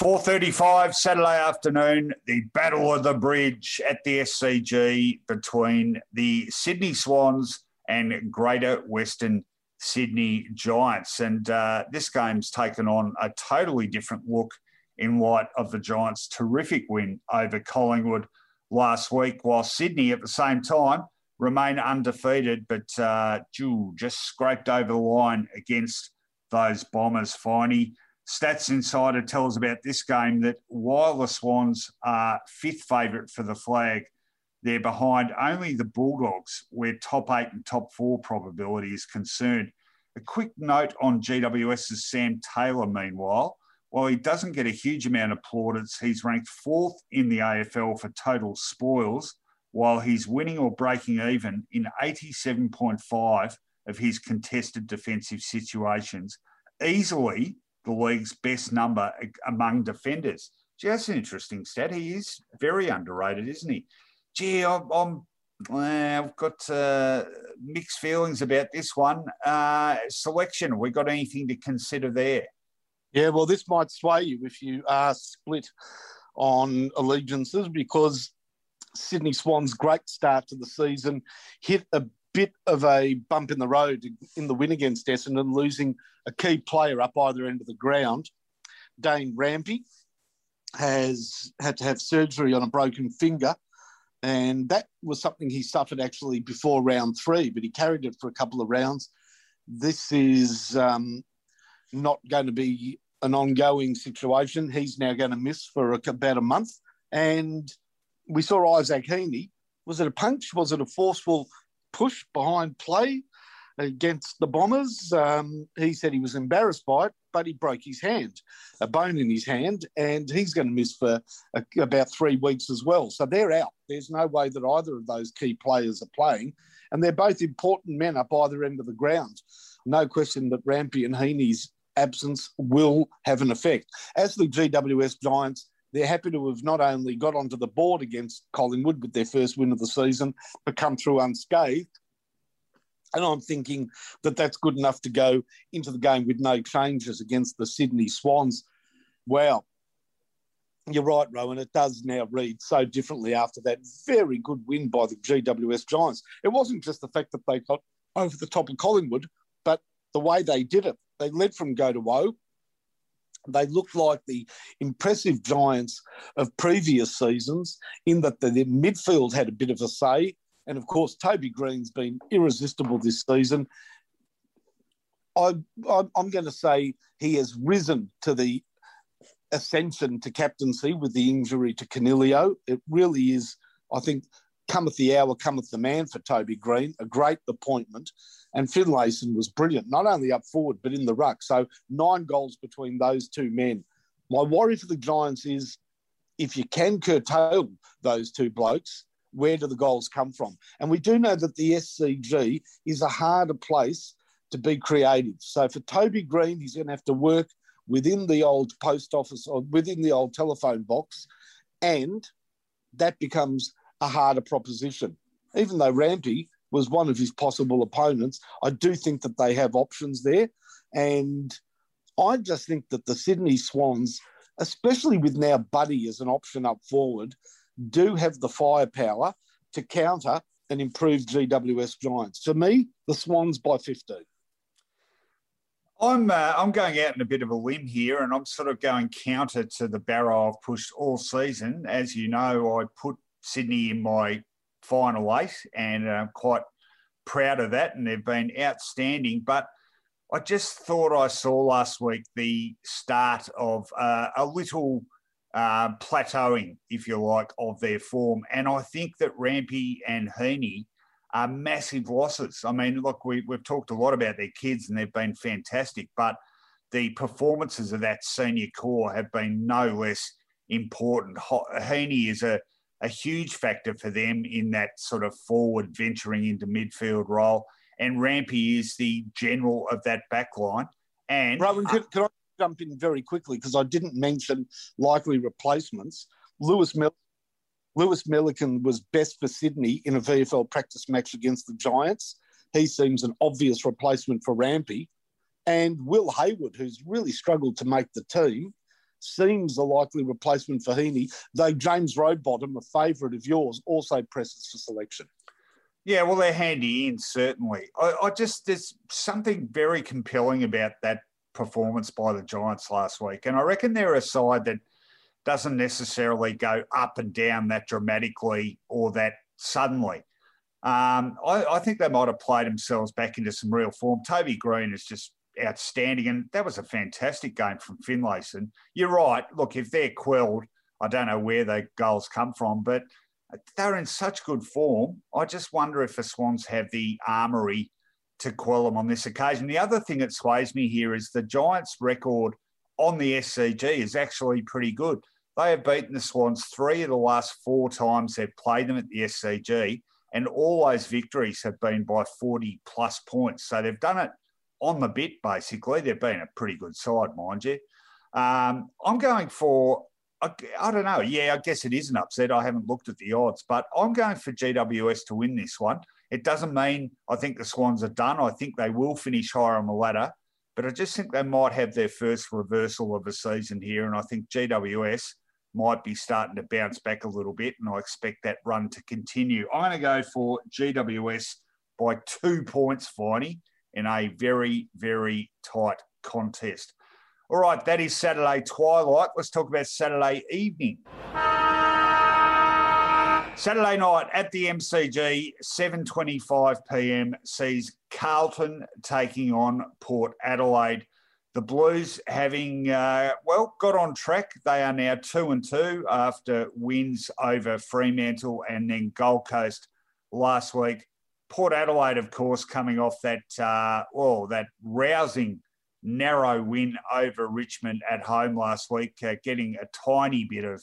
4.35 Saturday afternoon, the Battle of the Bridge at the SCG between the Sydney Swans and Greater Western Sydney Giants. And uh, this game's taken on a totally different look in light of the Giants' terrific win over Collingwood last week, while Sydney at the same time remain undefeated, but uh, just scraped over the line against those Bombers. Finey, Stats Insider tells about this game that while the Swans are fifth favourite for the flag, they're behind only the Bulldogs, where top eight and top four probability is concerned. A quick note on GWS's Sam Taylor, meanwhile. While he doesn't get a huge amount of plaudits, he's ranked fourth in the AFL for total spoils, while he's winning or breaking even in 87.5 of his contested defensive situations, easily the league's best number among defenders. Just an interesting stat. He is very underrated, isn't he? Gee, I'm, I'm I've got uh, mixed feelings about this one. Uh, selection, we got anything to consider there?
Yeah, well, this might sway you if you are split on allegiances because Sydney Swans' great start to the season hit a bit of a bump in the road in the win against Essendon, losing a key player up either end of the ground. Dane Rampe has had to have surgery on a broken finger and that was something he suffered actually before round three, but he carried it for a couple of rounds. This is um, not going to be an ongoing situation. He's now going to miss for a, about a month. And we saw Isaac Heeney. Was it a punch? Was it a forceful push behind play against the Bombers? Um, he said he was embarrassed by it. But he broke his hand, a bone in his hand, and he's going to miss for a, about three weeks as well. So they're out. There's no way that either of those key players are playing, and they're both important men up either end of the ground. No question that Rampy and Heeney's absence will have an effect. As the GWS Giants, they're happy to have not only got onto the board against Collingwood with their first win of the season, but come through unscathed. And I'm thinking that that's good enough to go into the game with no changes against the Sydney Swans. Wow. You're right, Rowan. It does now read so differently after that very good win by the GWS Giants. It wasn't just the fact that they got over the top of Collingwood, but the way they did it. They led from go to woe. They looked like the impressive Giants of previous seasons in that the midfield had a bit of a say and of course, Toby Greene's been irresistible this season. I, am going to say he has risen to the ascension to captaincy with the injury to Coniglio. It really is, I think, cometh the hour, cometh the man for Toby Greene. A great appointment. And Finlayson was brilliant, not only up forward, but in the ruck. So nine goals between those two men. My worry for the Giants is if you can curtail those two blokes, where do the goals come from? And we do know that the SCG is a harder place to be creative. So for Toby Greene, he's going to have to work within the old post office or within the old telephone box, and that becomes a harder proposition. Even though Rampy was one of his possible opponents, I do think that they have options there. And I just think that the Sydney Swans, especially with now Buddy as an option up forward, do have the firepower to counter an improved GWS Giants. For me, the Swans by 15.
I'm uh, I'm going out in a bit of a limb here, and I'm sort of going counter to the barrow I've pushed all season. As you know, I put Sydney in my final eight, and I'm quite proud of that, and they've been outstanding. But I just thought I saw last week the start of uh, a little uh, plateauing, if you like, of their form. And I think that Rampy and Heeney are massive losses. I mean, look, we, we've talked a lot about their kids and they've been fantastic, but the performances of that senior core have been no less important. Heeney is a, a huge factor for them in that sort of forward venturing into midfield role. And Rampy is the general of that back line. And
Rowan, can, can I jump in very quickly because I didn't mention likely replacements. Lewis Lewis Melican was best for Sydney in a VFL practice match against the Giants. He seems an obvious replacement for Rampy. And Will Hayward, who's really struggled to make the team, seems a likely replacement for Heeney, though James Rowbottom, a favourite of yours, also presses for selection.
Yeah, well, they're handy in, certainly. I, I, just, there's something very compelling about that performance by the Giants last week. And I reckon they're a side that doesn't necessarily go up and down that dramatically or that suddenly. Um, I, I, think they might have played themselves back into some real form. Toby Greene is just outstanding, and that was a fantastic game from Finlayson. You're right. Look, if they're quelled, I don't know where the goals come from, but they're in such good form. I just wonder if the Swans have the armory to quell them on this occasion. The other thing that sways me here is the Giants' record on the SCG is actually pretty good. They have beaten the Swans three of the last four times they've played them at the SCG, and all those victories have been by 40 plus points. So they've done it on the bit, basically. They've been a pretty good side, mind you. Um, I'm going for, I, I don't know. Yeah, I guess it is an upset. I haven't looked at the odds, but I'm going for GWS to win this one. It doesn't mean I think the Swans are done. I think they will finish higher on the ladder, but I just think they might have their first reversal of a season here. And I think GWS might be starting to bounce back a little bit. And I expect that run to continue. I'm going to go for GWS by two points, Finey, in a very, very tight contest. All right, that is Saturday twilight. Let's talk about Saturday evening. Saturday night at the MCG, 7:25 p.m. sees Carlton taking on Port Adelaide. The Blues having uh, well got on track. They are now two and two after wins over Fremantle and then Gold Coast last week. Port Adelaide, of course, coming off that uh, well that rousing narrow win over Richmond at home last week, uh, getting a tiny bit of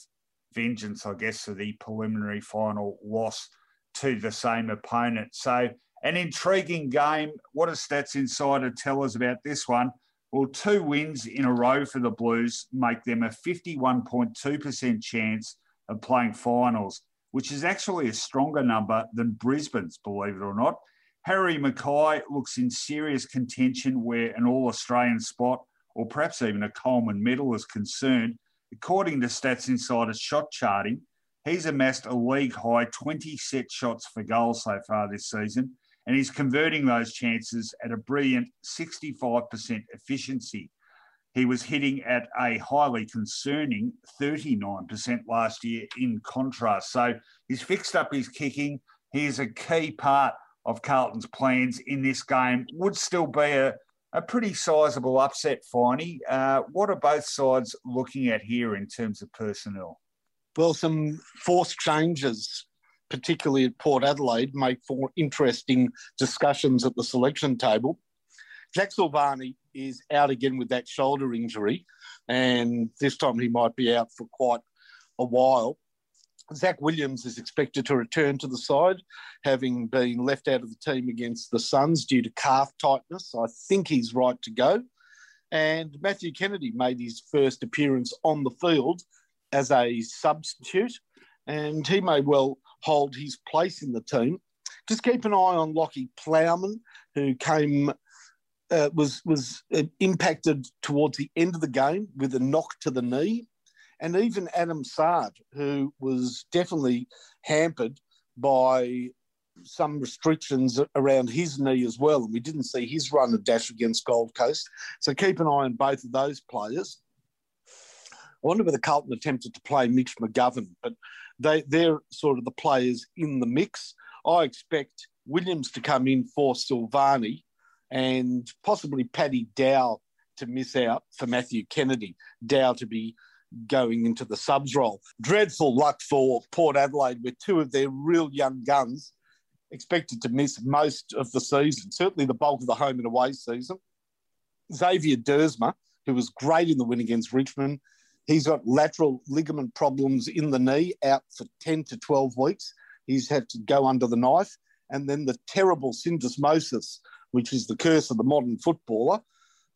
vengeance, I guess, for the preliminary final loss to the same opponent. So, an intriguing game. What does Stats Insider tell us about this one? Well, two wins in a row for the Blues make them a 51.2% chance of playing finals, which is actually a stronger number than Brisbane's, believe it or not. Harry McKay looks in serious contention where an All Australian spot or perhaps even a Coleman medal is concerned. According to Stats Insider's shot charting, he's amassed a league high 20 set shots for goal so far this season, and he's converting those chances at a brilliant 65% efficiency. He was hitting at a highly concerning 39% last year in contrast. So he's fixed up his kicking. He is a key part of Carlton's plans in this game. Would still be a, a pretty sizable upset, Finey. Uh, what are both sides looking at here in terms of personnel?
Well, some forced changes, particularly at Port Adelaide, make for interesting discussions at the selection table. Jack Silvagni is out again with that shoulder injury, and this time he might be out for quite a while. Zac Williams is expected to return to the side, having been left out of the team against the Suns due to calf tightness. I think he's right to go. And Matthew Kennedy made his first appearance on the field as a substitute, and he may well hold his place in the team. Just keep an eye on Lachie Plowman, who came uh, was was uh, impacted towards the end of the game with a knock to the knee and even Adam Saad, who was definitely hampered by some restrictions around his knee as well. And we didn't see his run of dash against Gold Coast. So keep an eye on both of those players. I wonder whether Carlton attempted to play Mitch McGovern, but they, they're sort of the players in the mix. I expect Williams to come in for Silvagni and possibly Paddy Dow to miss out for Matthew Kennedy. Dow to be going into the subs role. Dreadful luck for Port Adelaide with two of their real young guns expected to miss most of the season, certainly the bulk of the home and away season. Xavier Duursma, who was great in the win against Richmond, he's got lateral ligament problems in the knee, out for 10 to 12 weeks. He's had to go under the knife. And then the terrible syndesmosis, which is the curse of the modern footballer,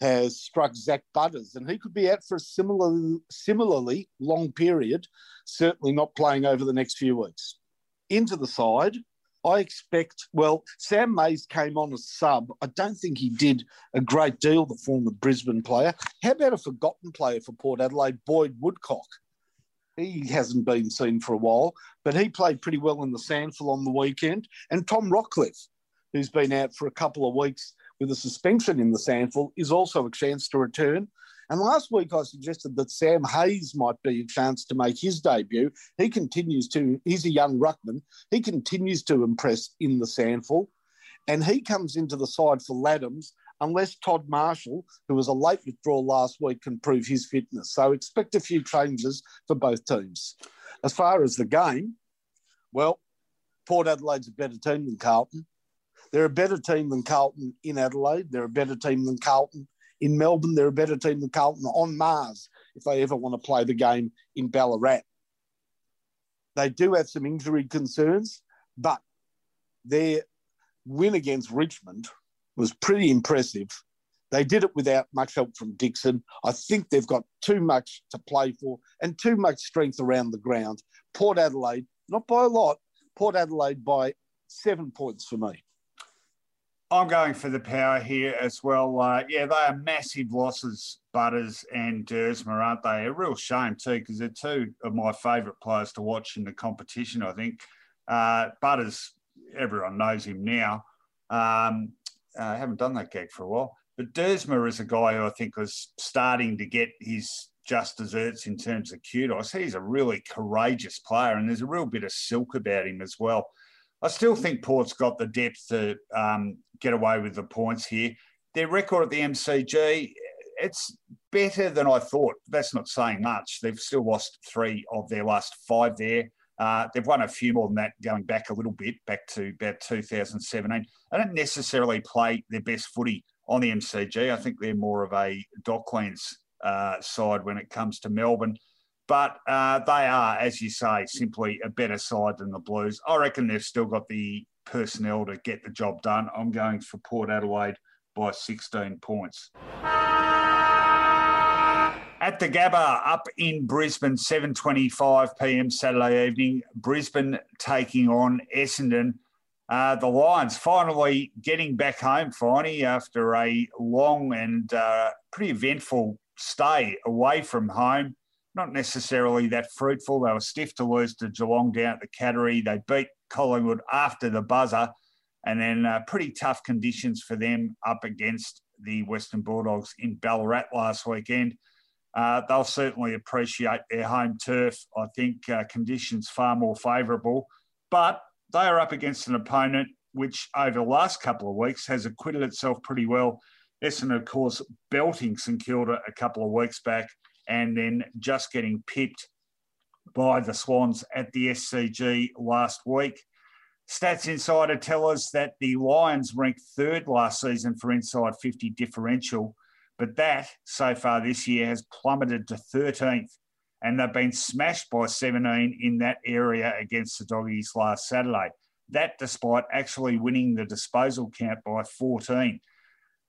has struck Zak Butters, and he could be out for a similar, similarly long period, certainly not playing over the next few weeks. Into the side, I expect, well, Sam Mayes came on as sub. I don't think he did a great deal, the former Brisbane player. How about a forgotten player for Port Adelaide, Boyd Woodcock? He hasn't been seen for a while, but he played pretty well in the SANFL on the weekend. And Tom Rockliff, who's been out for a couple of weeks with a suspension in the SANFL is also a chance to return. And last week I suggested that Sam Hayes might be a chance to make his debut. He continues to, he's a young ruckman. He continues to impress in the SANFL. And he comes into the side for Ladhams unless Todd Marshall, who was a late withdrawal last week, can prove his fitness. So expect a few changes for both teams. As far as the game, well, Port Adelaide's a better team than Carlton. They're a better team than Carlton in Adelaide. They're a better team than Carlton in Melbourne. They're a better team than Carlton on Mars if they ever want to play the game in Ballarat. They do have some injury concerns, but their win against Richmond was pretty impressive. They did it without much help from Dixon. I think they've got too much to play for and too much strength around the ground. Port Adelaide, not by a lot, Port Adelaide by seven points for me.
I'm going for the power here as well. Uh, yeah, they are massive losses, Butters and Duursma, aren't they? A real shame too, because they're two of my favourite players to watch in the competition. I think uh, Butters, everyone knows him now. Um, uh, I haven't done that gag for a while, but Duursma is a guy who I think was starting to get his just desserts in terms of kudos. He's a really courageous player, and there's a real bit of silk about him as well. I still think Port's got the depth to um, get away with the points here. Their record at the MCG, it's better than I thought. That's not saying much. They've still lost three of their last five there. Uh, they've won a few more than that going back a little bit, back to about 2017. I don't necessarily play their best footy on the MCG. I think they're more of a Docklands uh, side when it comes to Melbourne. But uh, they are, as you say, simply a better side than the Blues. I reckon they've still got the personnel to get the job done. I'm going for Port Adelaide by 16 points. At the Gabba up in Brisbane, 7.25 p.m. Saturday evening, Brisbane taking on Essendon. Uh, the Lions finally getting back home, finally, after a long and uh, pretty eventful stay away from home. Not necessarily that fruitful. They were stiff to lose to Geelong down at the Cattery. They beat Collingwood after the buzzer, and then uh, pretty tough conditions for them up against the Western Bulldogs in Ballarat last weekend. Uh, they'll certainly appreciate their home turf. I think uh, conditions far more favourable, but they are up against an opponent which, over the last couple of weeks, has acquitted itself pretty well. Essendon, of course, belting St Kilda a couple of weeks back, and then just getting pipped by the Swans at the SCG last week. Stats Insider tell us that the Lions ranked third last season for inside 50 differential but that so far this year has plummeted to 13th, and they've been smashed by 17 in that area against the Doggies last Saturday. That despite actually winning the disposal count by 14.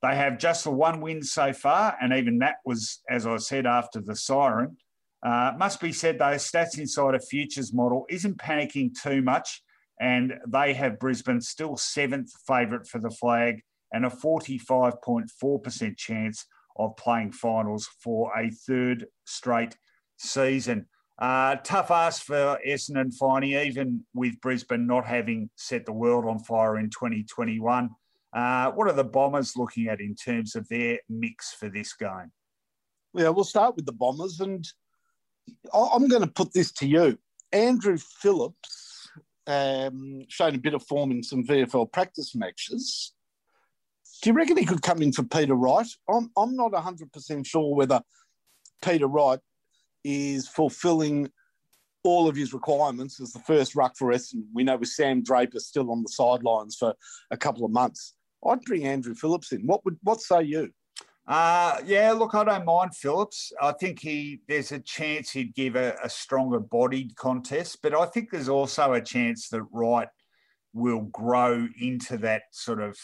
They have just the one win so far, and even that was, as I said, after the siren. Uh, must be said, though, Stats Insider Futures model isn't panicking too much, and they have Brisbane still seventh favourite for the flag and a 45.4% chance of playing finals for a third straight season. Uh, tough ask for Essendon Finey, even with Brisbane not having set the world on fire in 2021. Uh, what are the Bombers looking at in terms of their mix for this game?
Yeah, we'll start with the Bombers, and I'm going to put this to you. Andrew Phillips um, shown a bit of form in some VFL practice matches. Do you reckon he could come in for Peter Wright? I'm, I'm not 100% sure whether Peter Wright is fulfilling all of his requirements as the first ruck for Essendon. We know with Sam Draper still on the sidelines for a couple of months. I'd bring Andrew Phillips in. What would what say you?
Uh, yeah, look, I don't mind Phillips. I think he there's a chance he'd give a, a stronger bodied contest, but I think there's also a chance that Wright will grow into that sort of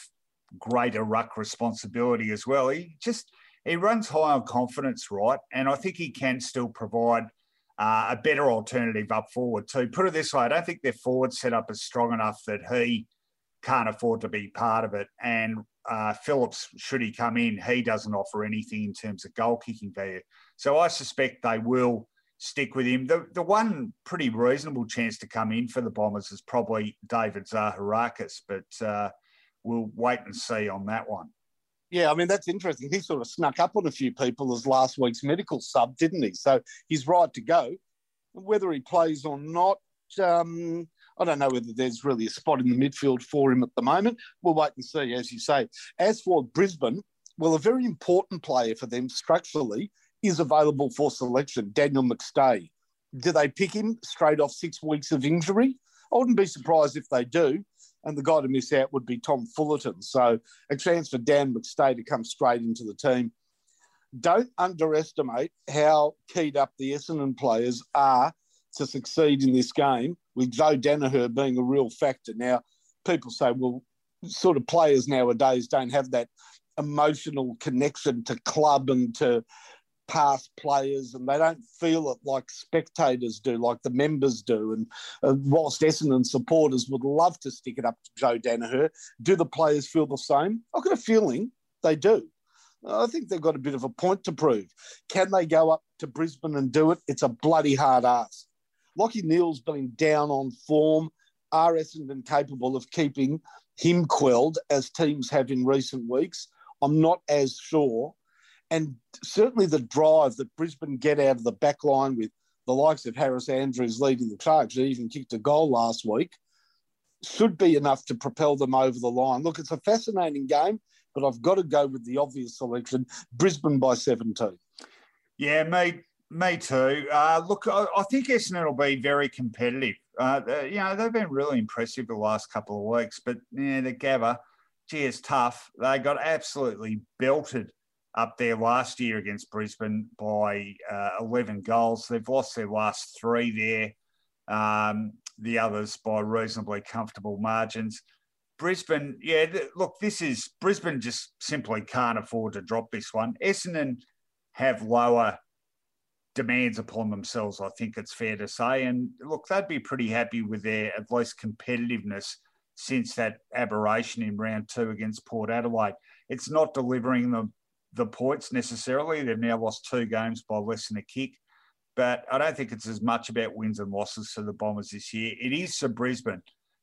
greater ruck responsibility as well. He just he runs high on confidence, right? And I think he can still provide uh, a better alternative up forward too. Put it this way, I don't think their forward setup is strong enough that he can't afford to be part of it. And uh, Phillips, should he come in, he doesn't offer anything in terms of goal kicking value. So I suspect they will stick with him. The, the one pretty reasonable chance to come in for the Bombers is probably David Zaharakis, but uh, we'll wait and see on that one.
Yeah, I mean, that's interesting. He sort of snuck up on a few people as last week's medical sub, didn't he? So he's right to go. Whether he plays or not, um, I don't know whether there's really a spot in the midfield for him at the moment. We'll wait and see, as you say. As for Brisbane, well, a very important player for them structurally is available for selection, Daniel McStay. Do they pick him straight off six weeks of injury? I wouldn't be surprised if they do and the guy to miss out would be Tom Fullerton. So a chance for Dan McStay to come straight into the team. Don't underestimate how keyed up the Essendon players are to succeed in this game, with Joe Daniher being a real factor. Now, people say, well, sort of players nowadays don't have that emotional connection to club and to past players and they don't feel it like spectators do, like the members do. And uh, whilst Essendon supporters would love to stick it up to Joe Daniher, do the players feel the same? I've got a feeling they do. I think they've got a bit of a point to prove. Can they go up to Brisbane and do it? It's a bloody hard ask. Lachie Neale's been down on form. Are Essendon capable of keeping him quelled as teams have in recent weeks? I'm not as sure and certainly the drive that Brisbane get out of the back line with the likes of Harris Andrews leading the charge, even kicked a goal last week, should be enough to propel them over the line. Look, it's a fascinating game, but I've got to go with the obvious selection Brisbane by 17.
Yeah, me, me too. Uh, look, I, I, think Essendon will be very competitive. Uh, you know, they've been really impressive the last couple of weeks, but yeah, the Gabba gee, it's tough. They got absolutely belted up there last year against Brisbane by uh, 11 goals. They've lost their last three there, um, the others by reasonably comfortable margins. Brisbane, yeah, th- look, this is Brisbane just simply can't afford to drop this one. Essendon have lower demands upon themselves, I think it's fair to say. And look, they'd be pretty happy with their at least competitiveness since that aberration in round two against Port Adelaide. It's not delivering them the points necessarily. They've now lost two games by less than a kick. But I don't think it's as much about wins and losses for the Bombers this year. It is for Brisbane,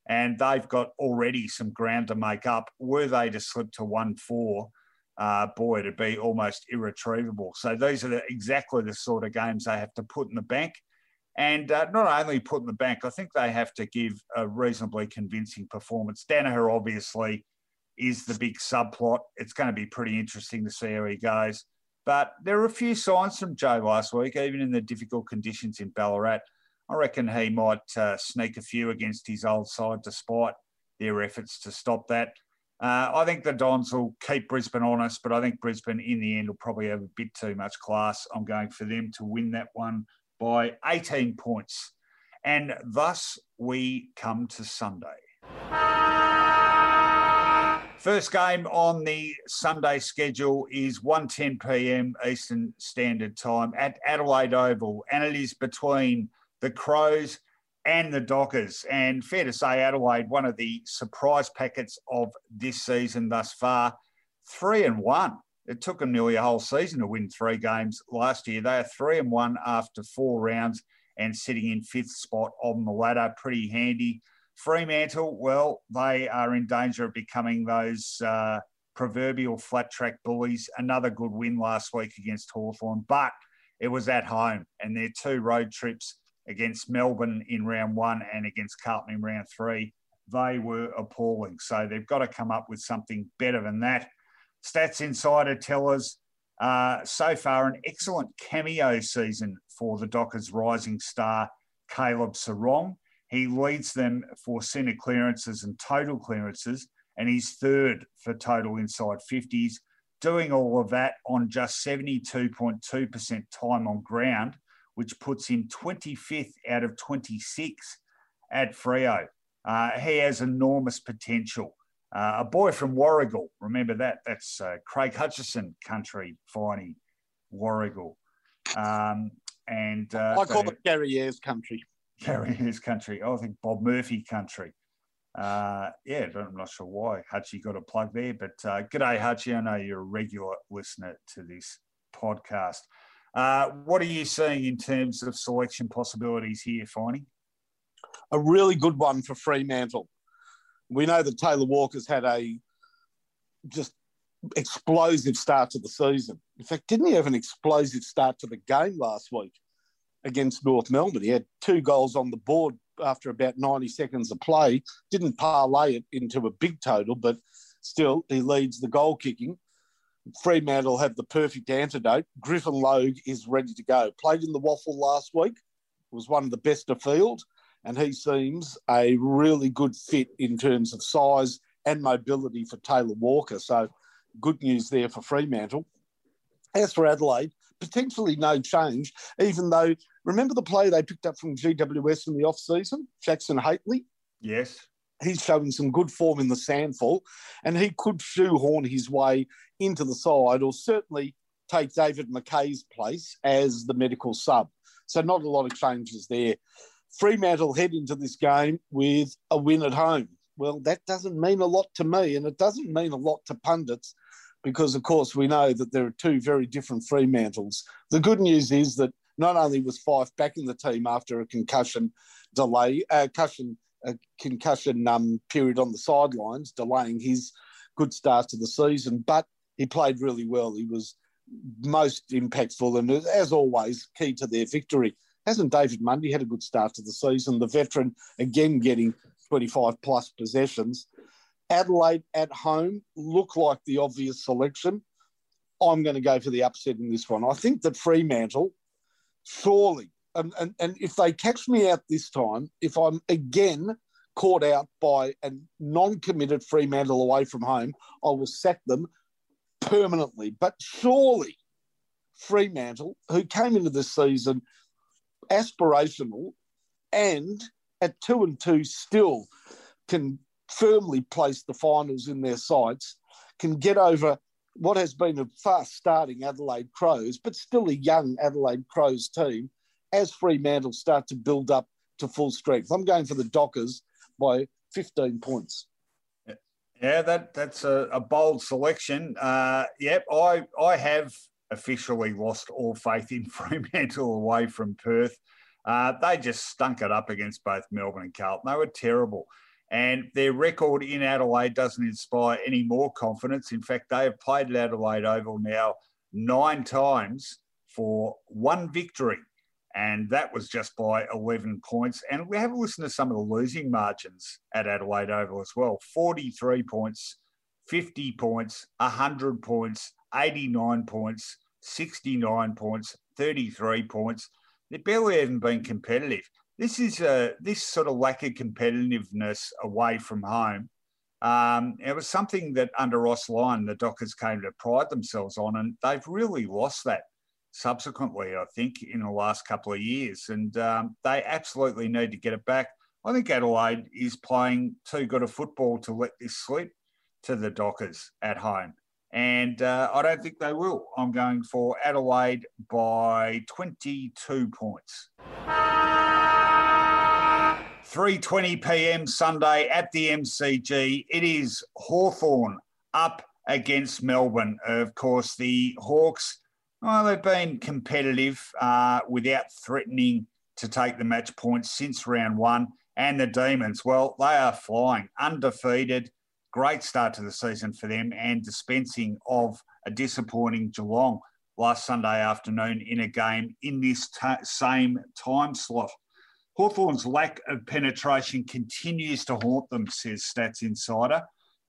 and they've got already some ground to make up. Were they to slip to 1 4, uh, boy, it'd be almost irretrievable. So these are the, exactly the sort of games they have to put in the bank. And uh, not only put in the bank, I think they have to give a reasonably convincing performance. Daniher, obviously, is the big subplot. It's going to be pretty interesting to see how he goes. But there are a few signs from Joe last week, even in the difficult conditions in Ballarat. I reckon he might uh, sneak a few against his old side despite their efforts to stop that. Uh, I think the Dons will keep Brisbane honest, but I think Brisbane in the end will probably have a bit too much class. I'm going for them to win that one by 18 points. And thus we come to Sunday. First game on the Sunday schedule is 1:10 p.m. Eastern Standard Time at Adelaide Oval, and it is between the Crows and the Dockers. And fair to say, Adelaide, one of the surprise packets of this season thus far, three and one. It took them nearly a whole season to win three games last year. They are three and one after four rounds and sitting in fifth spot on the ladder. Pretty handy. Fremantle, well, they are in danger of becoming those uh, proverbial flat track bullies. Another good win last week against Hawthorn, but it was at home, and their two road trips against Melbourne in round one and against Carlton in round three, they were appalling. So they've got to come up with something better than that. Stats Insider tell us uh, so far an excellent cameo season for the Dockers rising star, Caleb Serong. He leads them for centre clearances and total clearances, and he's third for total inside 50s, doing all of that on just 72.2% time on ground, which puts him 25th out of 26 at Freo. Uh, he has enormous potential. Uh, a boy from Warragul, remember that? That's uh, Craig Hutchison country, Finey, Warragul. Um, and uh,
I call it Gary Ayres country.
Gary Ayres country. Oh, I think Bob Murphy country. Uh, yeah, I'm not sure why Hutchie got a plug there, but uh, g'day, Hutchie. I know you're a regular listener to this podcast. Uh, what are you seeing in terms of selection possibilities here, Finey?
A really good one for Fremantle. We know that Taylor Walker's had a just explosive start to the season. In fact, didn't he have an explosive start to the game last week? against North Melbourne. He had two goals on the board after about 90 seconds of play. Didn't parlay it into a big total, but still, he leads the goal kicking. Fremantle have the perfect antidote. Griffin Logue is ready to go. Played in the WAFL last week, was one of the best of field, and he seems a really good fit in terms of size and mobility for Taylor Walker. So, good news there for Fremantle. As for Adelaide, potentially no change, even though remember the play they picked up from GWS in the off season, Jackson Hately?
Yes.
He's showing some good form in the SANFL, and he could shoehorn his way into the side or certainly take David McKay's place as the medical sub. So, not a lot of changes there. Fremantle head into this game with a win at home. Well, that doesn't mean a lot to me, and it doesn't mean a lot to pundits because, of course, we know that there are two very different Fremantles. The good news is that not only was Fyfe back in the team after a concussion delay, uh, concussion, a concussion um, period on the sidelines, delaying his good start to the season, but he played really well. He was most impactful and, as always, key to their victory. Hasn't David Mundy had a good start to the season? The veteran again getting 25 plus possessions. Adelaide at home look like the obvious selection. I'm going to go for the upset in this one. I think that Fremantle, surely, and, and, and if they catch me out this time, if I'm again caught out by a non-committed Fremantle away from home, I will sack them permanently. But surely Fremantle, who came into this season aspirational and at two and two still can firmly place the finals in their sights, can get over what has been a fast starting Adelaide Crows, but still a young Adelaide Crows team, as Fremantle start to build up to full strength. I'm going for the Dockers by 15 points.
Yeah, that that's a, a bold selection. Uh, yep, I I have officially lost all faith in Fremantle away from Perth. Uh, they just stunk it up against both Melbourne and Carlton. They were terrible. And their record in Adelaide doesn't inspire any more confidence. In fact, they have played at Adelaide Oval now nine times for one victory. And that was just by 11 points. And we have a listen to some of the losing margins at Adelaide Oval as well 43 points, 50 points, 100 points, 89 points, 69 points, 33 points. They've barely even been competitive. This is a, this sort of lack of competitiveness away from home. Um, it was something that under Ross Lyon, the Dockers came to pride themselves on, and they've really lost that subsequently, I think, in the last couple of years. And um, they absolutely need to get it back. I think Adelaide is playing too good a football to let this slip to the Dockers at home and uh, I don't think they will. I'm going for Adelaide by 22 points. 3:20 p.m. Sunday at the MCG. It is Hawthorn up against Melbourne. Of course, the Hawks. Well, they've been competitive uh, without threatening to take the match points since round one. And the Demons, well, they are flying, undefeated Great start to the season for them and dispensing of a disappointing Geelong last Sunday afternoon in a game in this t- same time slot. Hawthorn's lack of penetration continues to haunt them, says Stats Insider.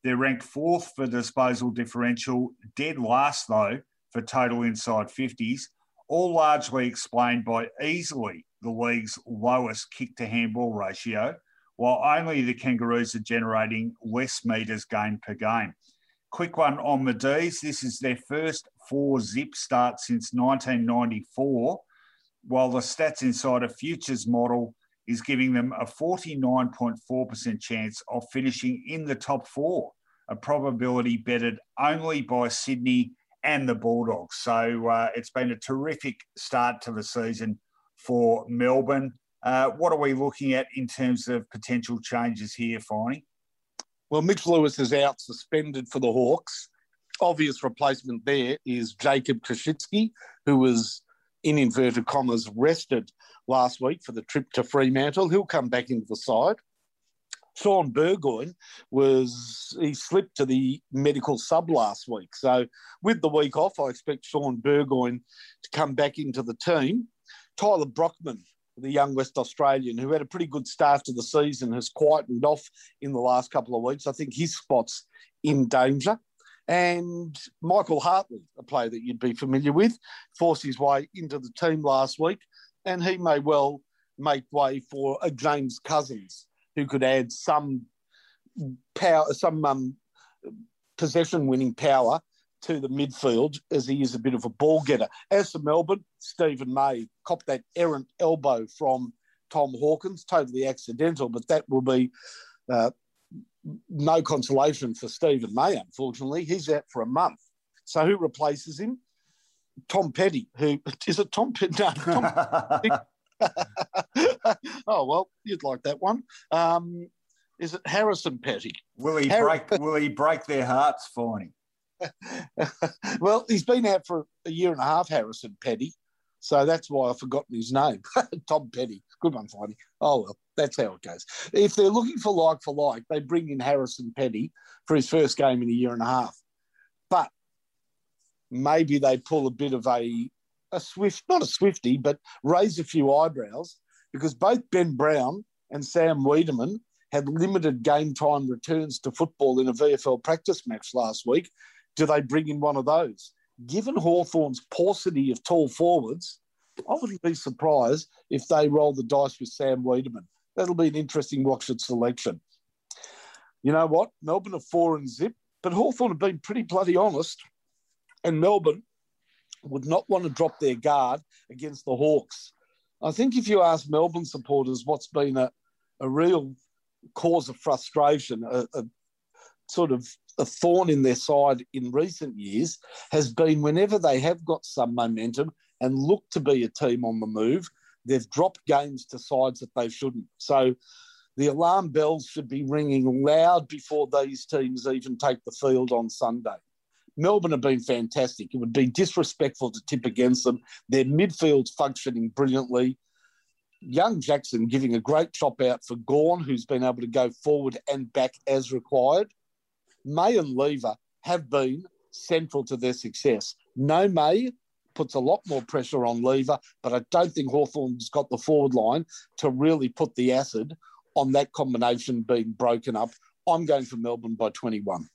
They're ranked fourth for disposal differential, dead last, though, for total inside 50s, all largely explained by easily the league's lowest kick to handball ratio while only the Kangaroos are generating less metres gained per game. Quick one on the D's. This is their first four zip start since 1994, while the Stats Insider Futures model is giving them a 49.4% chance of finishing in the top four, a probability bettered only by Sydney and the Bulldogs. So uh, it's been a terrific start to the season for Melbourne. Uh, what are we looking at in terms of potential changes here, Finey?
Well, Mitch Lewis is out suspended for the Hawks. Obvious replacement there is Jacob Koschitzke, who was in inverted commas rested last week for the trip to Fremantle. He'll come back into the side. Shaun Burgoyne was he slipped to the medical sub last week. So with the week off, I expect Shaun Burgoyne to come back into the team. Tyler Brockman the young West Australian who had a pretty good start to the season, has quietened off in the last couple of weeks. I think his spot's in danger. And Michael Hartley, a player that you'd be familiar with, forced his way into the team last week, and he may well make way for a James Cousins, who could add some power, some um, possession winning power to the midfield as he is a bit of a ball getter. As for Melbourne, Steven May copped that errant elbow from Tom Hawkins, totally accidental, but that will be uh, no consolation for Steven May, unfortunately. He's out for a month. So who replaces him? Tom Petty, who is it Tom Petty? No, Tom oh, well, you'd like that one. Um, is it Harrison Petty?
Will he break? Will he break their hearts for him?
well, he's been out for a year and a half, Harrison Petty. So that's why I've forgotten his name. Tom Petty. Good one, Finey. Oh, well, that's how it goes. If they're looking for like for like, they bring in Harrison Petty for his first game in a year and a half. But maybe they pull a bit of a, a swift, not a swifty, but raise a few eyebrows because both Ben Brown and Sam Weideman had limited game time returns to football in a VFL practice match last week do they bring in one of those? Given Hawthorn's paucity of tall forwards, I wouldn't be surprised if they roll the dice with Sam Weideman. that'll be an interesting Watford selection. You know what? Melbourne are four and zip, but Hawthorn have been pretty bloody honest, and Melbourne would not want to drop their guard against the Hawks. I think if you ask Melbourne supporters what's been a, a real cause of frustration, a, a sort of a thorn in their side in recent years, has been whenever they have got some momentum and look to be a team on the move, they've dropped games to sides that they shouldn't. So the alarm bells should be ringing loud before these teams even take the field on Sunday. Melbourne have been fantastic. It would be disrespectful to tip against them. Their midfield's functioning brilliantly. Young Jackson giving a great chop out for Gawn, who's been able to go forward and back as required. May and Lever have been central to their success. No May puts a lot more pressure on Lever, but I don't think Hawthorn's got the forward line to really put the acid on that combination being broken up. I'm going for Melbourne by 21.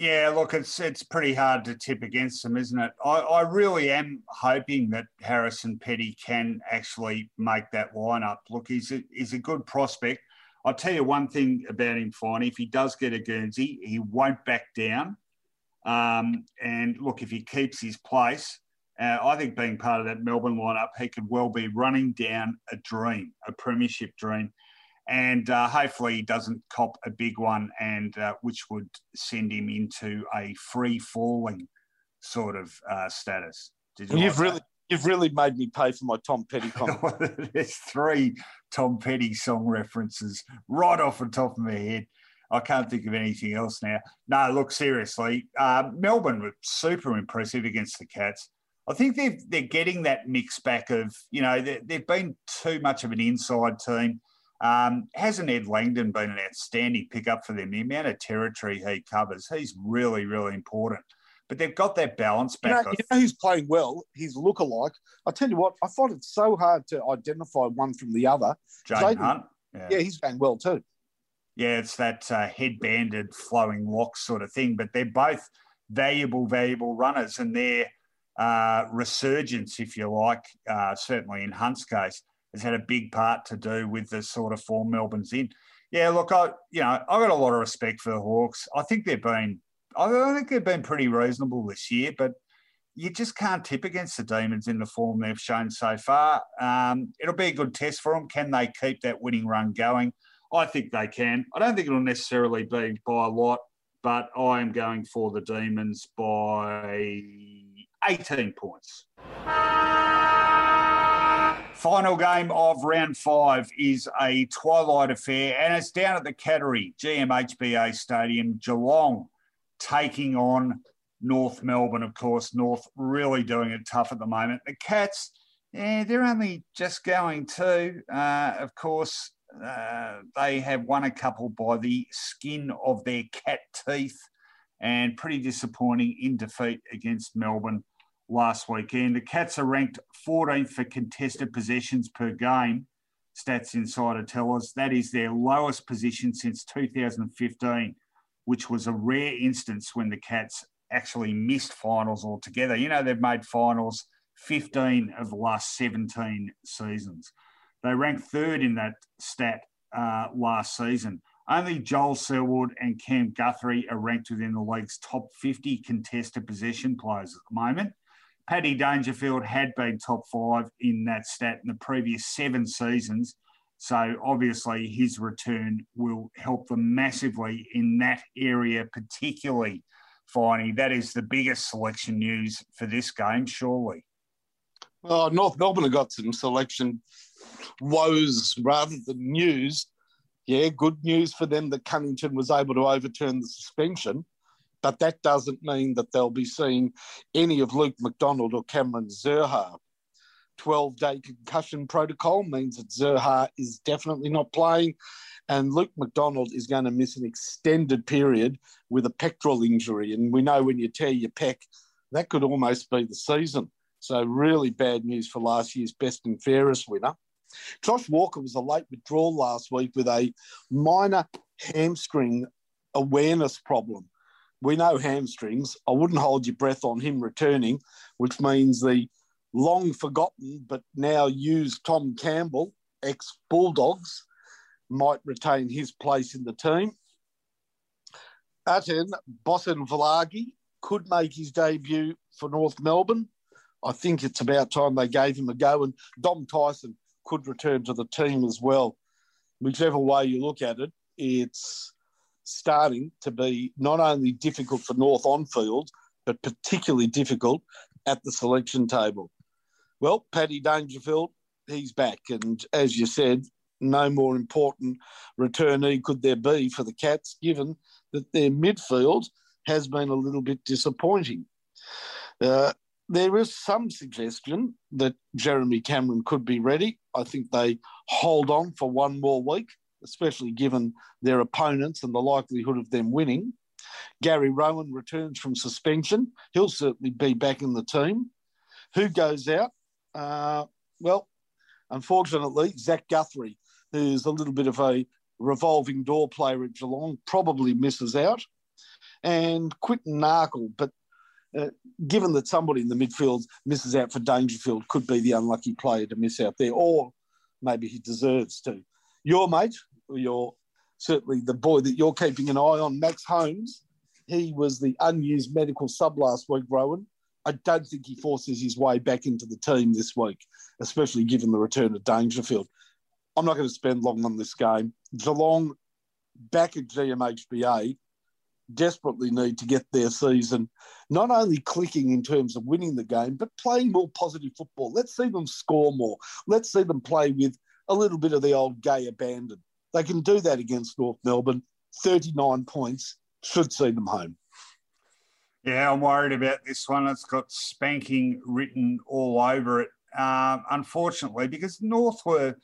Yeah, look, it's it's pretty hard to tip against them, isn't it? I, I really am hoping that Harrison Petty can actually make that lineup. Look, he's a, he's a good prospect. I'll tell you one thing about him, Finey. If he does get a Guernsey, he won't back down. Um, and look, if he keeps his place, uh, I think being part of that Melbourne lineup, he could well be running down a dream, a premiership dream and uh, hopefully he doesn't cop a big one, and uh, which would send him into a free falling sort of uh, status.
Did you well, you've really you've really made me pay for my Tom Petty
comment. There's three Tom Petty song references right off the top of my head. I can't think of anything else now. No, look seriously. Uh, Melbourne were super impressive against the Cats. I think they're they're getting that mix back of you know they've been too much of an inside team um, hasn't Ed Langdon been an outstanding pickup for them? The amount of territory he covers, he's really, really important. But they've got that balance back.
You know, you know who's playing well? His lookalike. I tell you what, I find it so hard to identify one from the other.
Jayden Hunt.
Yeah. yeah. he's playing well too.
Yeah, it's that uh, headbanded flowing lock sort of thing. But they're both valuable, valuable runners, and their uh, resurgence, if you like, uh, certainly in Hunt's case, has had a big part to do with the sort of form Melbourne's in. Yeah, look, I you know I've got a lot of respect for the Hawks. I think they've been I think they've been pretty reasonable this year, but you just can't tip against the Demons in the form they've shown so far. Um, it'll be a good test for them. Can they keep that winning run going? I think they can. I don't think it'll necessarily be by a lot, but I am going for the Demons by 18 points. Final game of round five is a twilight affair, and it's down at the Cattery GMHBA Stadium, Geelong taking on North Melbourne, of course. North really doing it tough at the moment. The Cats, yeah, they're only just going to. Uh, of course, uh, they have won a couple by the skin of their cat teeth and pretty disappointing in defeat against Melbourne last weekend. The Cats are ranked 14th for contested possessions per game. Stats Insider tell us that is their lowest position since 2015, which was a rare instance when the Cats actually missed finals altogether. You know, they've made finals 15 of the last 17 seasons. They ranked third in that stat uh, last season. Only Joel Selwood and Cam Guthrie are ranked within the league's top 50 contested possession players at the moment. Paddy Dangerfield had been top five in that stat in the previous seven seasons. So obviously his return will help them massively in that area, particularly. Finey, that is the biggest selection news for this game, surely.
Oh, North Melbourne have got some selection woes rather than news. Yeah, good news for them that Cunnington was able to overturn the suspension but that doesn't mean that they'll be seeing any of Luke McDonald or Cameron Zurhaar. 12 day concussion protocol means that Zurhaar is definitely not playing, and Luke McDonald is going to miss an extended period with a pectoral injury. And we know when you tear your pec, that could almost be the season. So, really bad news for last year's best and fairest winner. Josh Walker was a late withdrawal last week with a minor hamstring awareness problem we know hamstrings. I wouldn't hold your breath on him returning, which means the long forgotten but now used Tom Campbell, ex Bulldogs, might retain his place in the team. Atu Bosenavulagi could make his debut for North Melbourne. I think it's about time they gave him a go. And Dom Tyson could return to the team as well. Whichever way you look at it, it's starting to be not only difficult for North on field, but particularly difficult at the selection table. Well, Paddy Dangerfield, he's back. And as you said, no more important returnee could there be for the Cats, given that their midfield has been a little bit disappointing. Uh, there is some suggestion that Jeremy Cameron could be ready. I think they hold on for one more week, especially given their opponents and the likelihood of them winning. Gary Rohan returns from suspension. He'll certainly be back in the team. Who goes out? Uh, well, unfortunately, Zach Guthrie, who's a little bit of a revolving door player at Geelong, probably misses out. And Quinton Narkle, but uh, given that somebody in the midfield misses out for Dangerfield, could be the unlucky player to miss out there, or maybe he deserves to. Your mate, your certainly the boy that you're keeping an eye on, Max Holmes, he was the unused medical sub last week, Rowan. I don't think he forces his way back into the team this week, especially given the return of Dangerfield. I'm not going to spend long on this game. Geelong back at GMHBA desperately need to get their season not only clicking in terms of winning the game, but playing more positive football. Let's see them score more. Let's see them play with a little bit of the old gay abandon. They can do that against North Melbourne. 39 points should see them home.
Yeah, I'm worried about this one. It's got spanking written all over it. Uh, unfortunately, because North were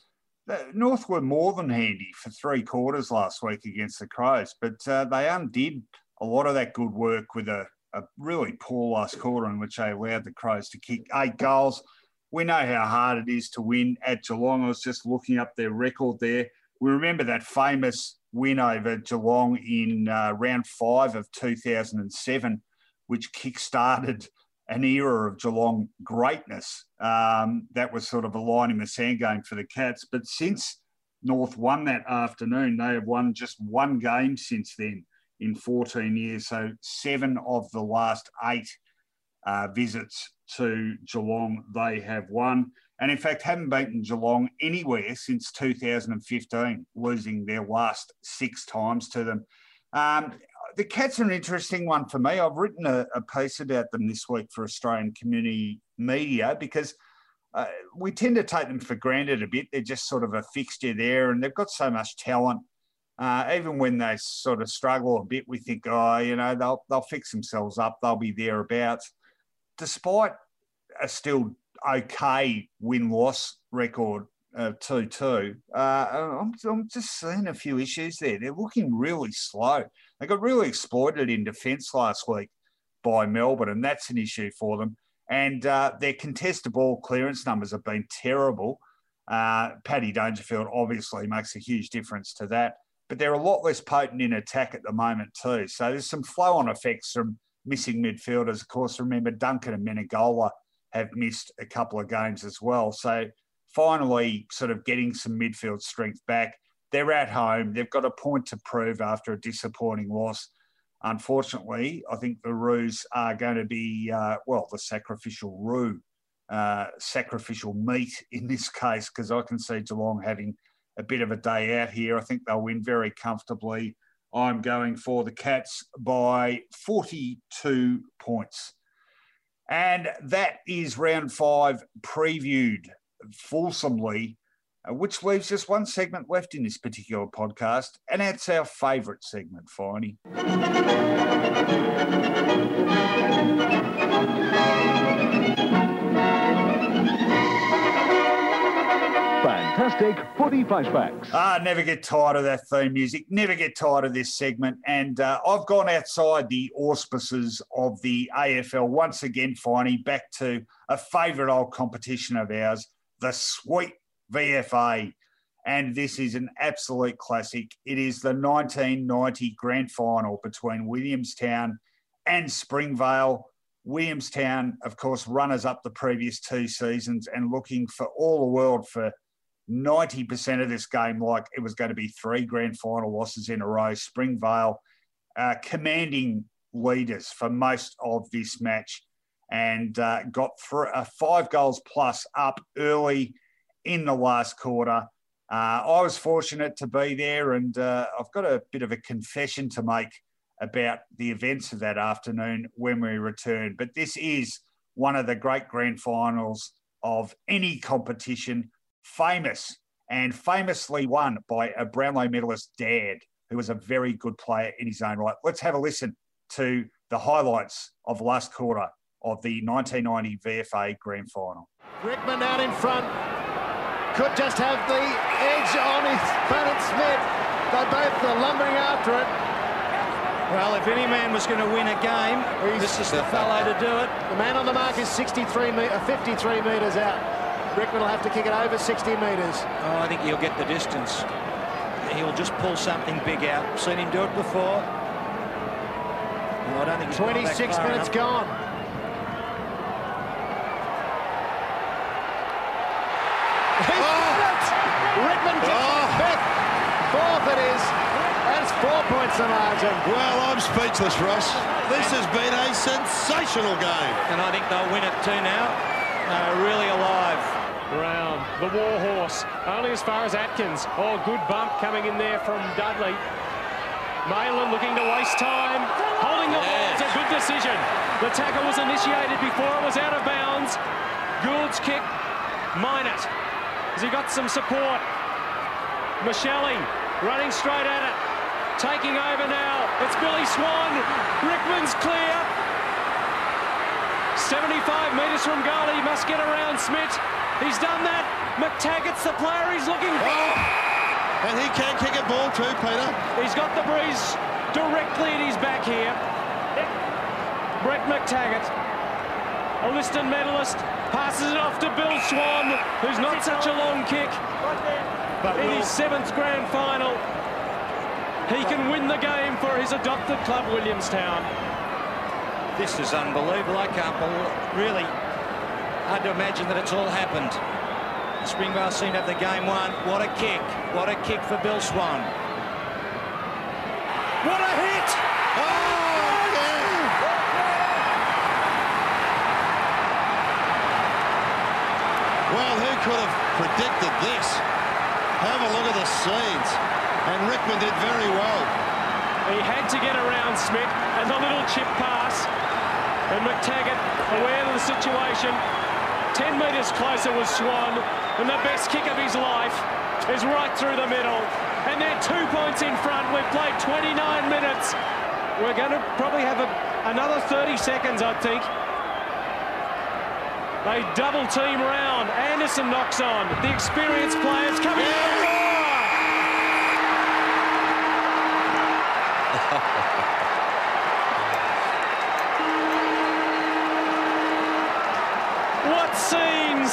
North were more than handy for three quarters last week against the Crows, but uh, they undid a lot of that good work with a, a, really poor last quarter in which they allowed the Crows to kick eight goals. We know how hard it is to win at Geelong. I was just looking up their record there. We remember that famous win over Geelong in uh, round five of 2007, which kick-started an era of Geelong greatness. Um, that was sort of a line in the sand game for the Cats. But since North won that afternoon, they have won just one game since then in 14 years. So seven of the last eight uh, visits to Geelong they have won. And in fact, haven't beaten Geelong anywhere since 2015, losing their last six times to them. Um, the Cats are an interesting one for me. I've written a, a piece about them this week for Australian community media because uh, we tend to take them for granted a bit. They're just sort of a fixture there, and they've got so much talent. Uh, even when they sort of struggle a bit, we think, oh, you know, they'll they'll fix themselves up. They'll be thereabouts. Despite a still okay win loss record of two two, uh, I'm, I'm just seeing a few issues there. They're looking really slow. They got really exploited in defence last week by Melbourne, and that's an issue for them. And uh, their contested ball clearance numbers have been terrible. Uh, Paddy Dangerfield obviously makes a huge difference to that, but they're a lot less potent in attack at the moment too. So there's some flow-on effects from missing midfielders. Of course, remember Duncan and Menegola have missed a couple of games as well. So finally, sort of getting some midfield strength back. They're at home. They've got a point to prove after a disappointing loss. Unfortunately, I think the Roos are going to be, uh, well, the sacrificial Roo, uh, sacrificial meat in this case, because I can see Geelong having a bit of a day out here. I think they'll win very comfortably. I'm going for the Cats by 42 points. And that is round five previewed fulsomely uh, which leaves just one segment left in this particular podcast, and that's our favourite segment, Finey.
Fantastic footy flashbacks.
Ah, never get tired of that theme music. Never get tired of this segment. And uh, I've gone outside the auspices of the AFL once again, Finey, back to a favourite old competition of ours, the Sweet VFA. And this is an absolute classic. It is the 1990 grand final between Williamstown and Springvale. Williamstown, of course, runners up the previous two seasons and looking for all the world for 90% of this game like it was going to be three grand final losses in a row. Springvale uh, commanding leaders for most of this match and uh, got th- uh, five goals plus up early in the last quarter. Uh, I was fortunate to be there, and uh, I've got a bit of a confession to make about the events of that afternoon when we returned. But this is one of the great grand finals of any competition, famous and famously won by a Brownlow medalist dad, who was a very good player in his own right. Let's have a listen to the highlights of last quarter of the 1990 VFA Grand Final.
Rickman out in front, could just have the edge on his Bennett Smith. They both are lumbering after it.
Well, if any man was going to win a game, He's this is the fellow to do it.
The man on the mark is 63 metre, uh, 53 metres out. Rickman will have to kick it over 60 metres.
Oh, I think he'll get the distance. He'll just pull something big out. Seen him do it before. No, I don't think
26 minutes enough. gone. Rickman oh. fifth. Fourth it is. That's four points the margin.
Well, I'm speechless, Ross. This has been a sensational game.
And I think they'll win it too now. Uh, really alive.
Brown, the warhorse, only as far as Atkins. Oh, good bump coming in there from Dudley. Malin looking to waste time. Holding the ball is a good decision. The tackle was initiated before it was out of bounds. Gould's kick, Minot. Has he got some support? Michelli running straight at it. Taking over now. It's Billy Swan. Rickman's clear. 75 metres from goal. He must get around Smith. He's done that. McTaggart's the player. He's looking. Oh.
And he can kick a ball too, Peter.
He's got the breeze directly at his back here. Brett McTaggart, a Liston medalist, passes it off to Bill Swan, who's not such a long kick. But in his seventh grand final, he can win the game for his adopted club, Williamstown.
This is unbelievable. I can't believe, really, hard to imagine that it's all happened. Springvale seem to have the game won. What a kick. What a kick for Bill Swan.
What a hit!
Oh. Well, who could have predicted this? Have a look at the scenes. And Rickman did very well.
He had to get around Smith and the little chip pass. And McTaggart, aware of the situation, 10 metres closer was Swan, and the best kick of his life is right through the middle. And they're two points in front. We've played 29 minutes. We're going to probably have a, another 30 seconds, I think. They double team round. Anderson knocks on. The experienced players coming yeah. what scenes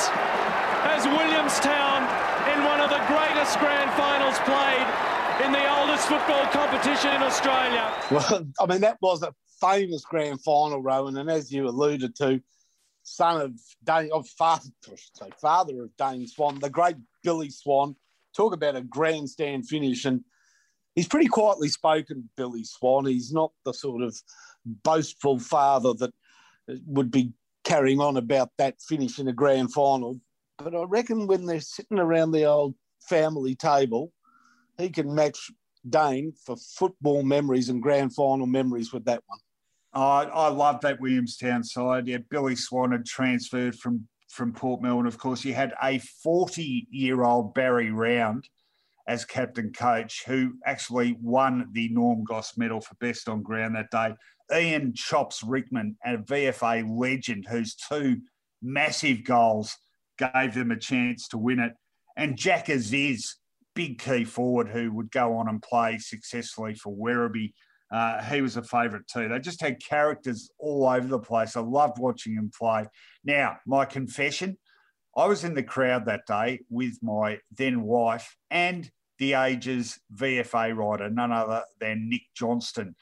has Williamstown in one of the greatest grand finals played in the oldest football competition in Australia.
Well, I mean, that was a famous grand final, Rowan, and as you alluded to, son of Dane, of father, say, father of Dane Swan, the great Billy Swan. Talk about a grandstand finish, and he's pretty quietly spoken, Billy Swan. He's not the sort of boastful father that would be carrying on about that finish in a grand final. But I reckon when they're sitting around the old family table, he can match Dane for football memories and grand final memories with that one.
Oh, I love that Williamstown side. Yeah, Billy Swan had transferred from from Port Melbourne. Of course, you had a 40 year old Barry Round as captain coach, who actually won the Norm Goss medal for best on ground that day. Ian Chops Rickman, a VFA legend, whose two massive goals gave them a chance to win it. And Jack Aziz, big key forward who would go on and play successfully for Werribee. Uh, he was a favourite too. They just had characters all over the place. I loved watching him play. Now, my confession I was in the crowd that day with my then wife and the Ages VFA writer, none other than Nick Johnston.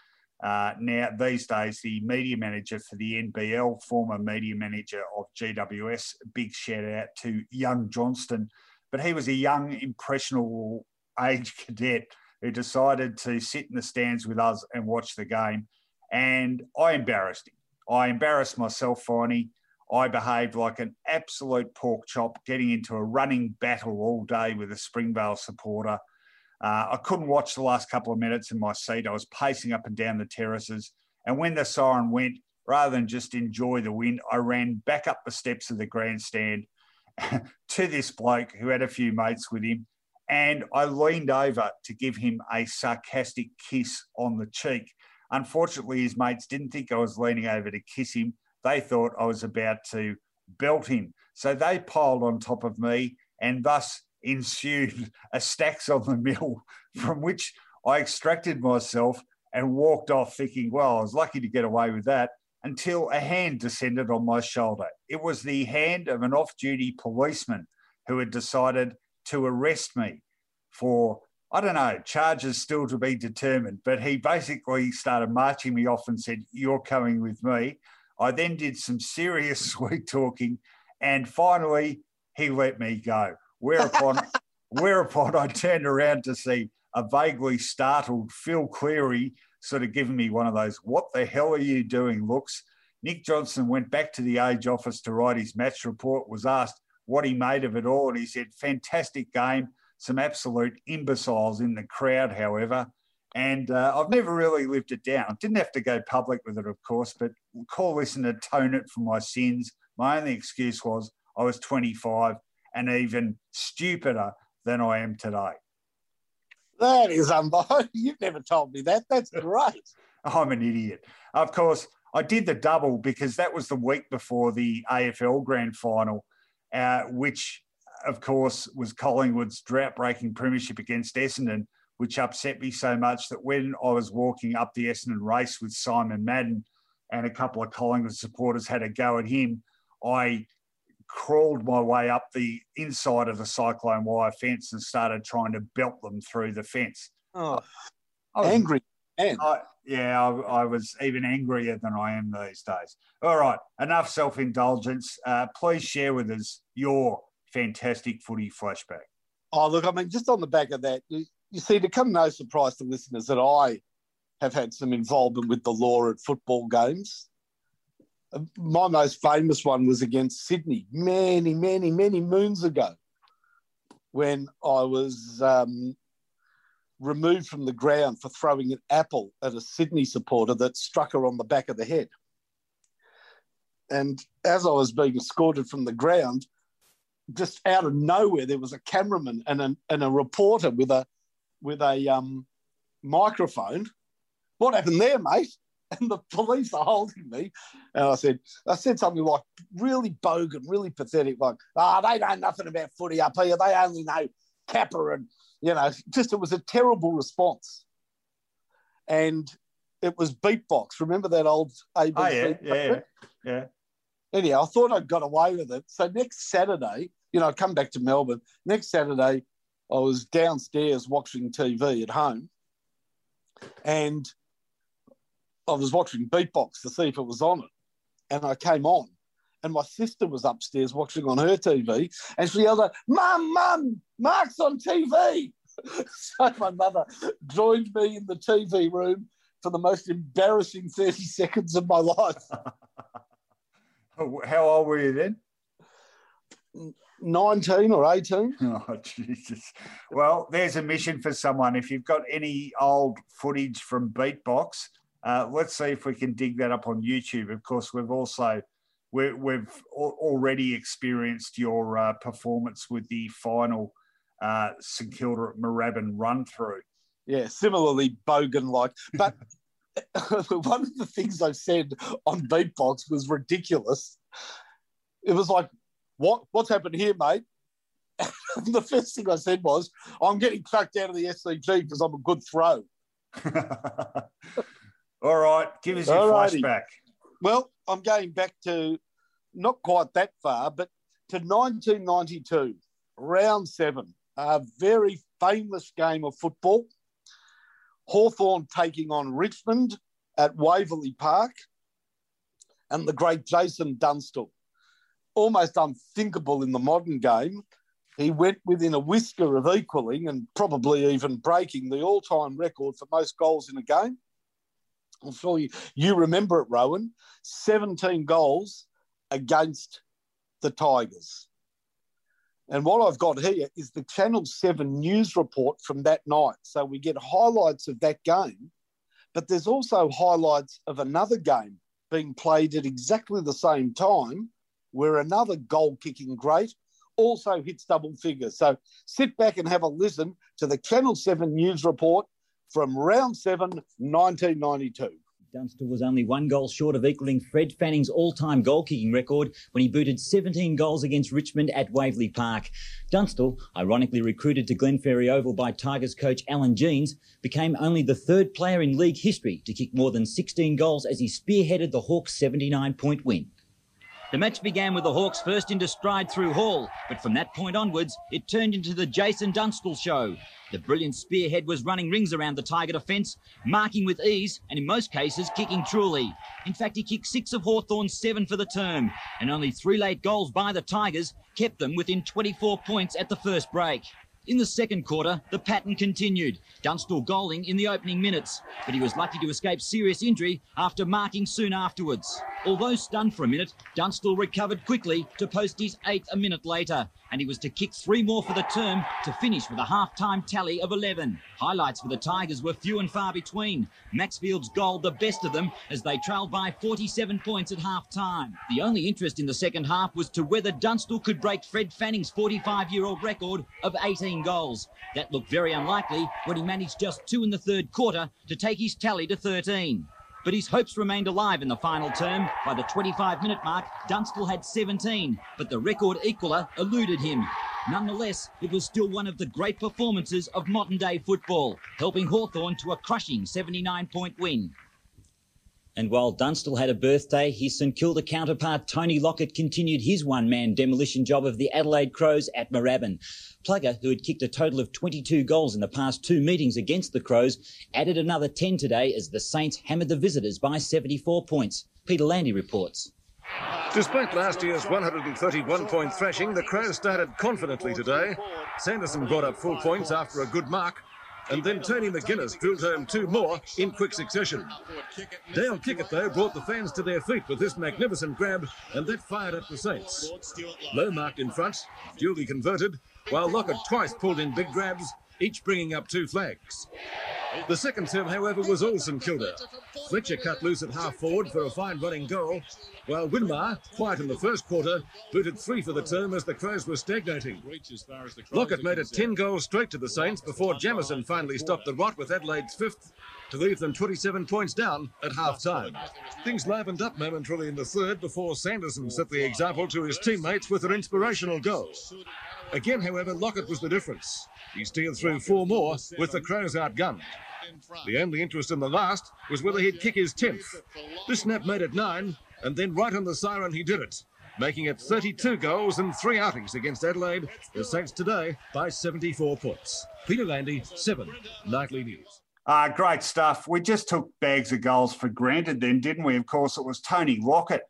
Uh, now, these days, the media manager for the NBL, former media manager of GWS, big shout out to young Johnston. but he was a young, impressionable age cadet who decided to sit in the stands with us and watch the game. And I embarrassed him. I embarrassed myself, Finey. I behaved like an absolute pork chop, getting into a running battle all day with a Springvale supporter. Uh, I couldn't watch the last couple of minutes in my seat. I was pacing up and down the terraces. And when the siren went, rather than just enjoy the win, I ran back up the steps of the grandstand to this bloke who had a few mates with him. And I leaned over to give him a sarcastic kiss on the cheek. Unfortunately, his mates didn't think I was leaning over to kiss him. They thought I was about to belt him. So they piled on top of me, and thus ensued a stacks on the mill from which I extracted myself and walked off thinking, well, I was lucky to get away with that until a hand descended on my shoulder. It was the hand of an off duty policeman who had decided to arrest me for, I don't know, charges still to be determined. But he basically started marching me off and said, You're coming with me. I then did some serious sweet talking, and finally he let me go. Whereupon, whereupon I turned around to see a vaguely startled Phil Cleary sort of giving me one of those "What the hell are you doing?" looks. Nick Johnson went back to the age office to write his match report. Was asked what he made of it all, and he said, "Fantastic game. Some absolute imbeciles in the crowd, however." And uh, I've never really lived it down. Didn't have to go public with it, of course, but call this atone it for my sins. My only excuse was I was 25 and even stupider than I am today.
That is unbelievable. You've never told me that. That's great.
I'm an idiot. Of course, I did the double because that was the week before the AFL Grand Final, uh, which, of course, was Collingwood's drought breaking premiership against Essendon which upset me so much that when I was walking up the Essendon race with Simon Madden and a couple of Collingwood supporters had a go at him, I crawled my way up the inside of the cyclone wire fence and started trying to belt them through the fence.
Oh, was, angry.
I, yeah, I, I, was even angrier than I am these days. All right, enough self indulgence. Uh, please share with us your fantastic footy flashback.
Oh, look, I mean, just on the back of that, you see, to come no surprise to listeners that I have had some involvement with the law at football games. My most famous one was against Sydney many, many, many moons ago when I was um, removed from the ground for throwing an apple at a Sydney supporter that struck her on the back of the head. And as I was being escorted from the ground, just out of nowhere, there was a cameraman and a, and a reporter with a with a um, microphone. What happened there, mate? And the police are holding me. And I said, I said something like really bogan, really pathetic, like, ah, oh, they know nothing about footy up here. They only know Kappa and, you know, just it was a terrible response. And it was beatbox. Remember that old ABC?
Oh, yeah, yeah, yeah.
Anyhow, I thought I'd got away with it. So next Saturday, you know, I come back to Melbourne. Next Saturday, I was downstairs watching TV at home and I was watching Beatbox to see if it was on it. And I came on and my sister was upstairs watching on her TV and she yelled out, Mum, Mum, Mark's on TV. so my mother joined me in the TV room for the most embarrassing 30 seconds of my life.
How old were you then?
Mm, 19 or 18.
Oh, Jesus. Well, there's a mission for someone. If you've got any old footage from Beatbox, uh, let's see if we can dig that up on YouTube. Of course, we've also we have already experienced your uh, performance with the final uh, St Kilda at Moorabbin run through.
Yeah, similarly bogan like. But one of the things I said on Beatbox was ridiculous. It was like, what what's happened here, mate? the first thing I said was, I'm getting chucked out of the SCG because I'm a good throw.
All right, give us your Alrighty. flashback.
Well, I'm going back to not quite that far, but to 1992, round seven, a very famous game of football. Hawthorn taking on Richmond at Waverley Park, and the great Jason Dunstall almost unthinkable in the modern game he went within a whisker of equaling and probably even breaking the all time record for most goals in a game. I'm sure you, you remember it, Rowan 17 goals against the Tigers. And what I've got here is the Channel 7 news report from that night. So we get highlights of that game, but there's also highlights of another game being played at exactly the same time where another goal kicking great also hits double figures. So sit back and have a listen to the Channel 7 news report from round 7, 1992.
Dunstall was only one goal short of equaling Fred Fanning's all-time goal-kicking record when he booted 17 goals against Richmond at Waverley Park. Dunstall, ironically recruited to Glenferrie Oval by Tigers coach Alan Jeans, became only the third player in league history to kick more than 16 goals as he spearheaded the Hawks' 79-point win. The match began with the Hawks first into stride through Hall, but from that point onwards, it turned into the Jason Dunstall show. The brilliant spearhead was running rings around the Tiger defence, marking with ease, and in most cases, kicking truly. In fact, he kicked six of Hawthorn's seven for the term, and only three late goals by the Tigers kept them within 24 points at the first break. In the second quarter, the pattern continued, Dunstall goaling in the opening minutes, but he was lucky to escape serious injury after marking soon afterwards. Although stunned for a minute, Dunstall recovered quickly to post his eighth a minute later, and he was to kick three more for the term to finish with a half-time tally of 11. Highlights for the Tigers were few and far between. Maxfield's goal the best of them as they trailed by 47 points at half-time. The only interest in the second half was to whether Dunstall could break Fred Fanning's 45-year-old record of 18 goals. That looked very unlikely when he managed just two in the third quarter to take his tally to 13 but his hopes remained alive in the final term. By the 25 minute mark, Dunstall had 17, but the record equaler eluded him. Nonetheless, it was still one of the great performances of modern day football, helping Hawthorn to a crushing 79 point win. And while Dunstall had a birthday, his St Kilda counterpart Tony Lockett continued his one-man demolition job of the Adelaide Crows at Moorabbin. Plugger, who had kicked a total of 22 goals in the past two meetings against the Crows, added another 10 today as the Saints hammered the visitors by 74 points. Peter Landy reports.
Despite last year's 131 point thrashing, the Crows started confidently today. Sanderson brought up full points after a good mark, and then Tony McGuinness drilled home two more in quick succession. Dale Kickett, though, brought the fans to their feet with this magnificent grab, and that fired up the Saints. Loewe marked in front, duly converted, while Lockett twice pulled in big grabs, each bringing up two flags. The second term, however, was all St Kilda. Fletcher cut loose at half forward for a fine running goal, while Winmar, quiet in the first quarter, booted three for the term as the Crows were stagnating. Lockett made it 10 goals straight to the Saints before Jameson finally stopped the rot with Adelaide's fifth to leave them 27 points down at half time. Things livened up momentarily in the third before Sanderson set the example to his teammates with an inspirational goal. Again, however, Lockett was the difference. He steered through four more with the Crows outgunned. The only interest in the last was whether he'd kick his 10th. This snap made it nine, and then right on the siren he did it, making it 32 goals and three outings against Adelaide, the Saints today by 74 points. Peter Landy, 7, Nightly News.
Uh, great stuff. We just took bags of goals for granted then, didn't we? Of course, it was Tony Lockett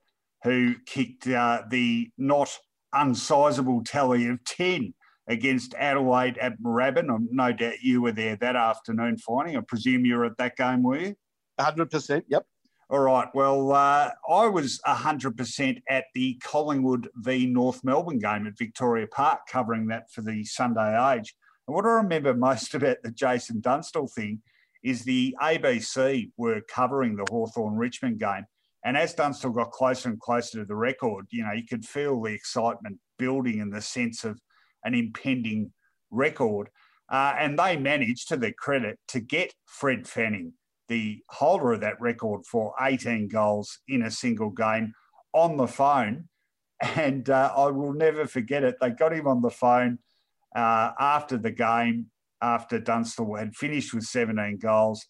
who kicked uh, the not unsizable tally of 10 against Adelaide at Moorabbin. No doubt you were there that afternoon Finey. I presume you were at that game, were you?
100%, yep.
All right. Well, uh, I was 100% at the Collingwood v North Melbourne game at Victoria Park, covering that for the Sunday Age. And what I remember most about the Jason Dunstall thing is the ABC were covering the Hawthorn Richmond game. And as Dunstall got closer and closer to the record, you know, you could feel the excitement building in the sense of an impending record. Uh, and they managed, to their credit, to get Fred Fanning, the holder of that record for 18 goals in a single game, on the phone. And uh, I will never forget it. They got him on the phone uh, after the game, after Dunstall had finished with 17 goals,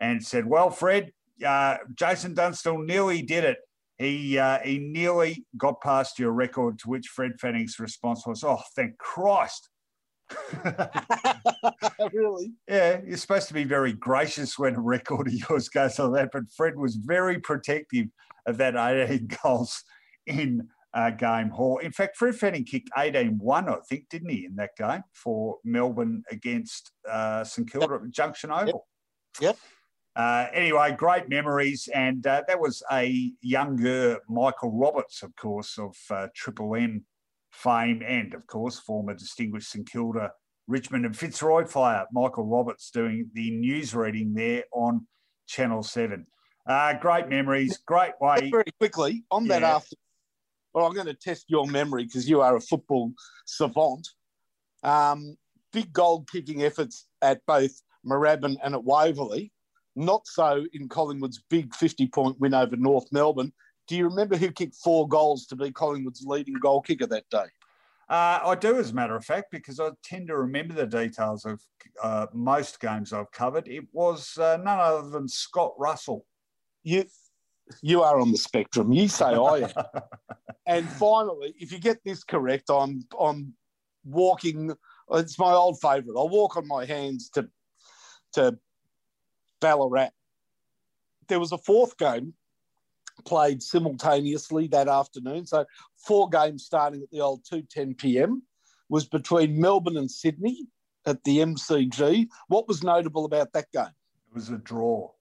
and said, Well, Fred, uh, Jason Dunstall nearly did it. He uh, he nearly got past your record, to which Fred Fanning's response was, "Oh, thank Christ."
really?
Yeah, you're supposed to be very gracious when a record of yours goes like that, but Fred was very protective of that 18 goals in uh, game haul. In fact, Fred Fanning kicked 18 1, I think, didn't he, in that game for Melbourne against uh, St Kilda yep. Junction Oval?
Yep.
Uh, anyway, great memories. And uh, that was a younger Michael Roberts, of course, of uh, Triple M fame, and of course, former distinguished St Kilda, Richmond, and Fitzroy player Michael Roberts doing the news reading there on Channel 7. Uh, great memories, great way.
Very quickly, on yeah. that after, well, I'm going to test your memory because you are a football savant. Um, big goal kicking efforts at both Moorabbin and at Waverley. Not so in Collingwood's big 50 point win over North Melbourne. Do you remember who kicked four goals to be Collingwood's leading goal kicker that day?
Uh, I do, as a matter of fact, because I tend to remember the details of uh, most games I've covered. It was uh, none other than Scott Russell.
You, you are on the spectrum. You say I am. and finally, if you get this correct, I'm, I'm walking. It's my old favourite. I'll walk on my hands to to Ballarat. There was a fourth game played simultaneously that afternoon. So four games starting at the old 2.10 p.m. was between Melbourne and Sydney at the MCG. What was notable about that game?
It was a draw.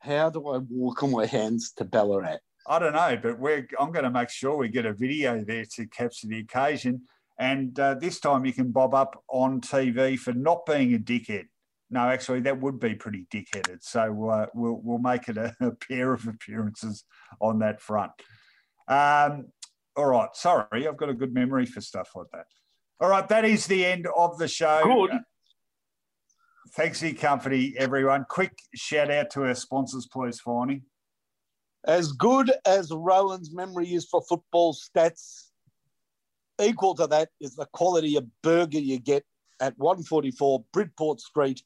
How do I walk on my hands to Ballarat?
I don't know, but we're, I'm going to make sure we get a video there to capture the occasion. And uh, this time you can bob up on TV for not being a dickhead. No, actually, that would be pretty dickheaded. So uh, we'll we'll make it a, a, pair of appearances on that front. Um, all right, sorry, I've got a good memory for stuff like that. All right, that is the end of the show.
Good. Uh,
thanks for your company, everyone. Quick shout out to our sponsors, please, Finey.
As good as Rowan's memory is for football stats, equal to that is the quality of burger you get at 144 Bridport Street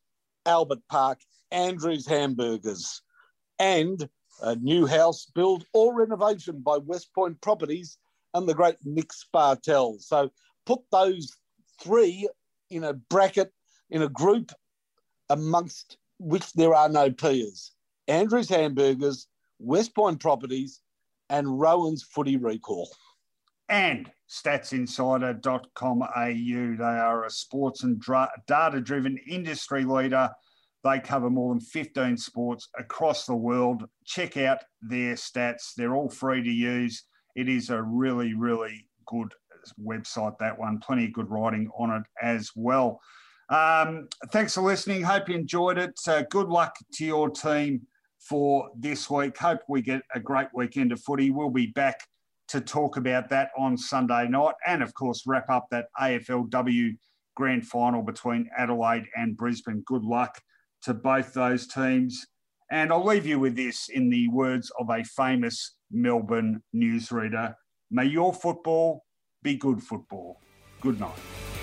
Albert Park, Andrews Hamburgers, and a new house build or renovation by West Point Properties and the great Nick Spartel. So put those three in a bracket, in a group amongst which there are no peers. Andrews Hamburgers, West Point Properties, and Rowan's Footy Recall.
And statsinsider.com.au. They are a sports and data driven industry leader. They cover more than 15 sports across the world. Check out their stats, they're all free to use. It is a really, really good website, that one. Plenty of good writing on it as well. Um, thanks for listening. Hope you enjoyed it. Uh, good luck to your team for this week. Hope we get a great weekend of footy. We'll be back to talk about that on Sunday night and, of course, wrap up that AFLW grand final between Adelaide and Brisbane. Good luck to both those teams. And I'll leave you with this in the words of a famous Melbourne newsreader May your football be good football. Good night.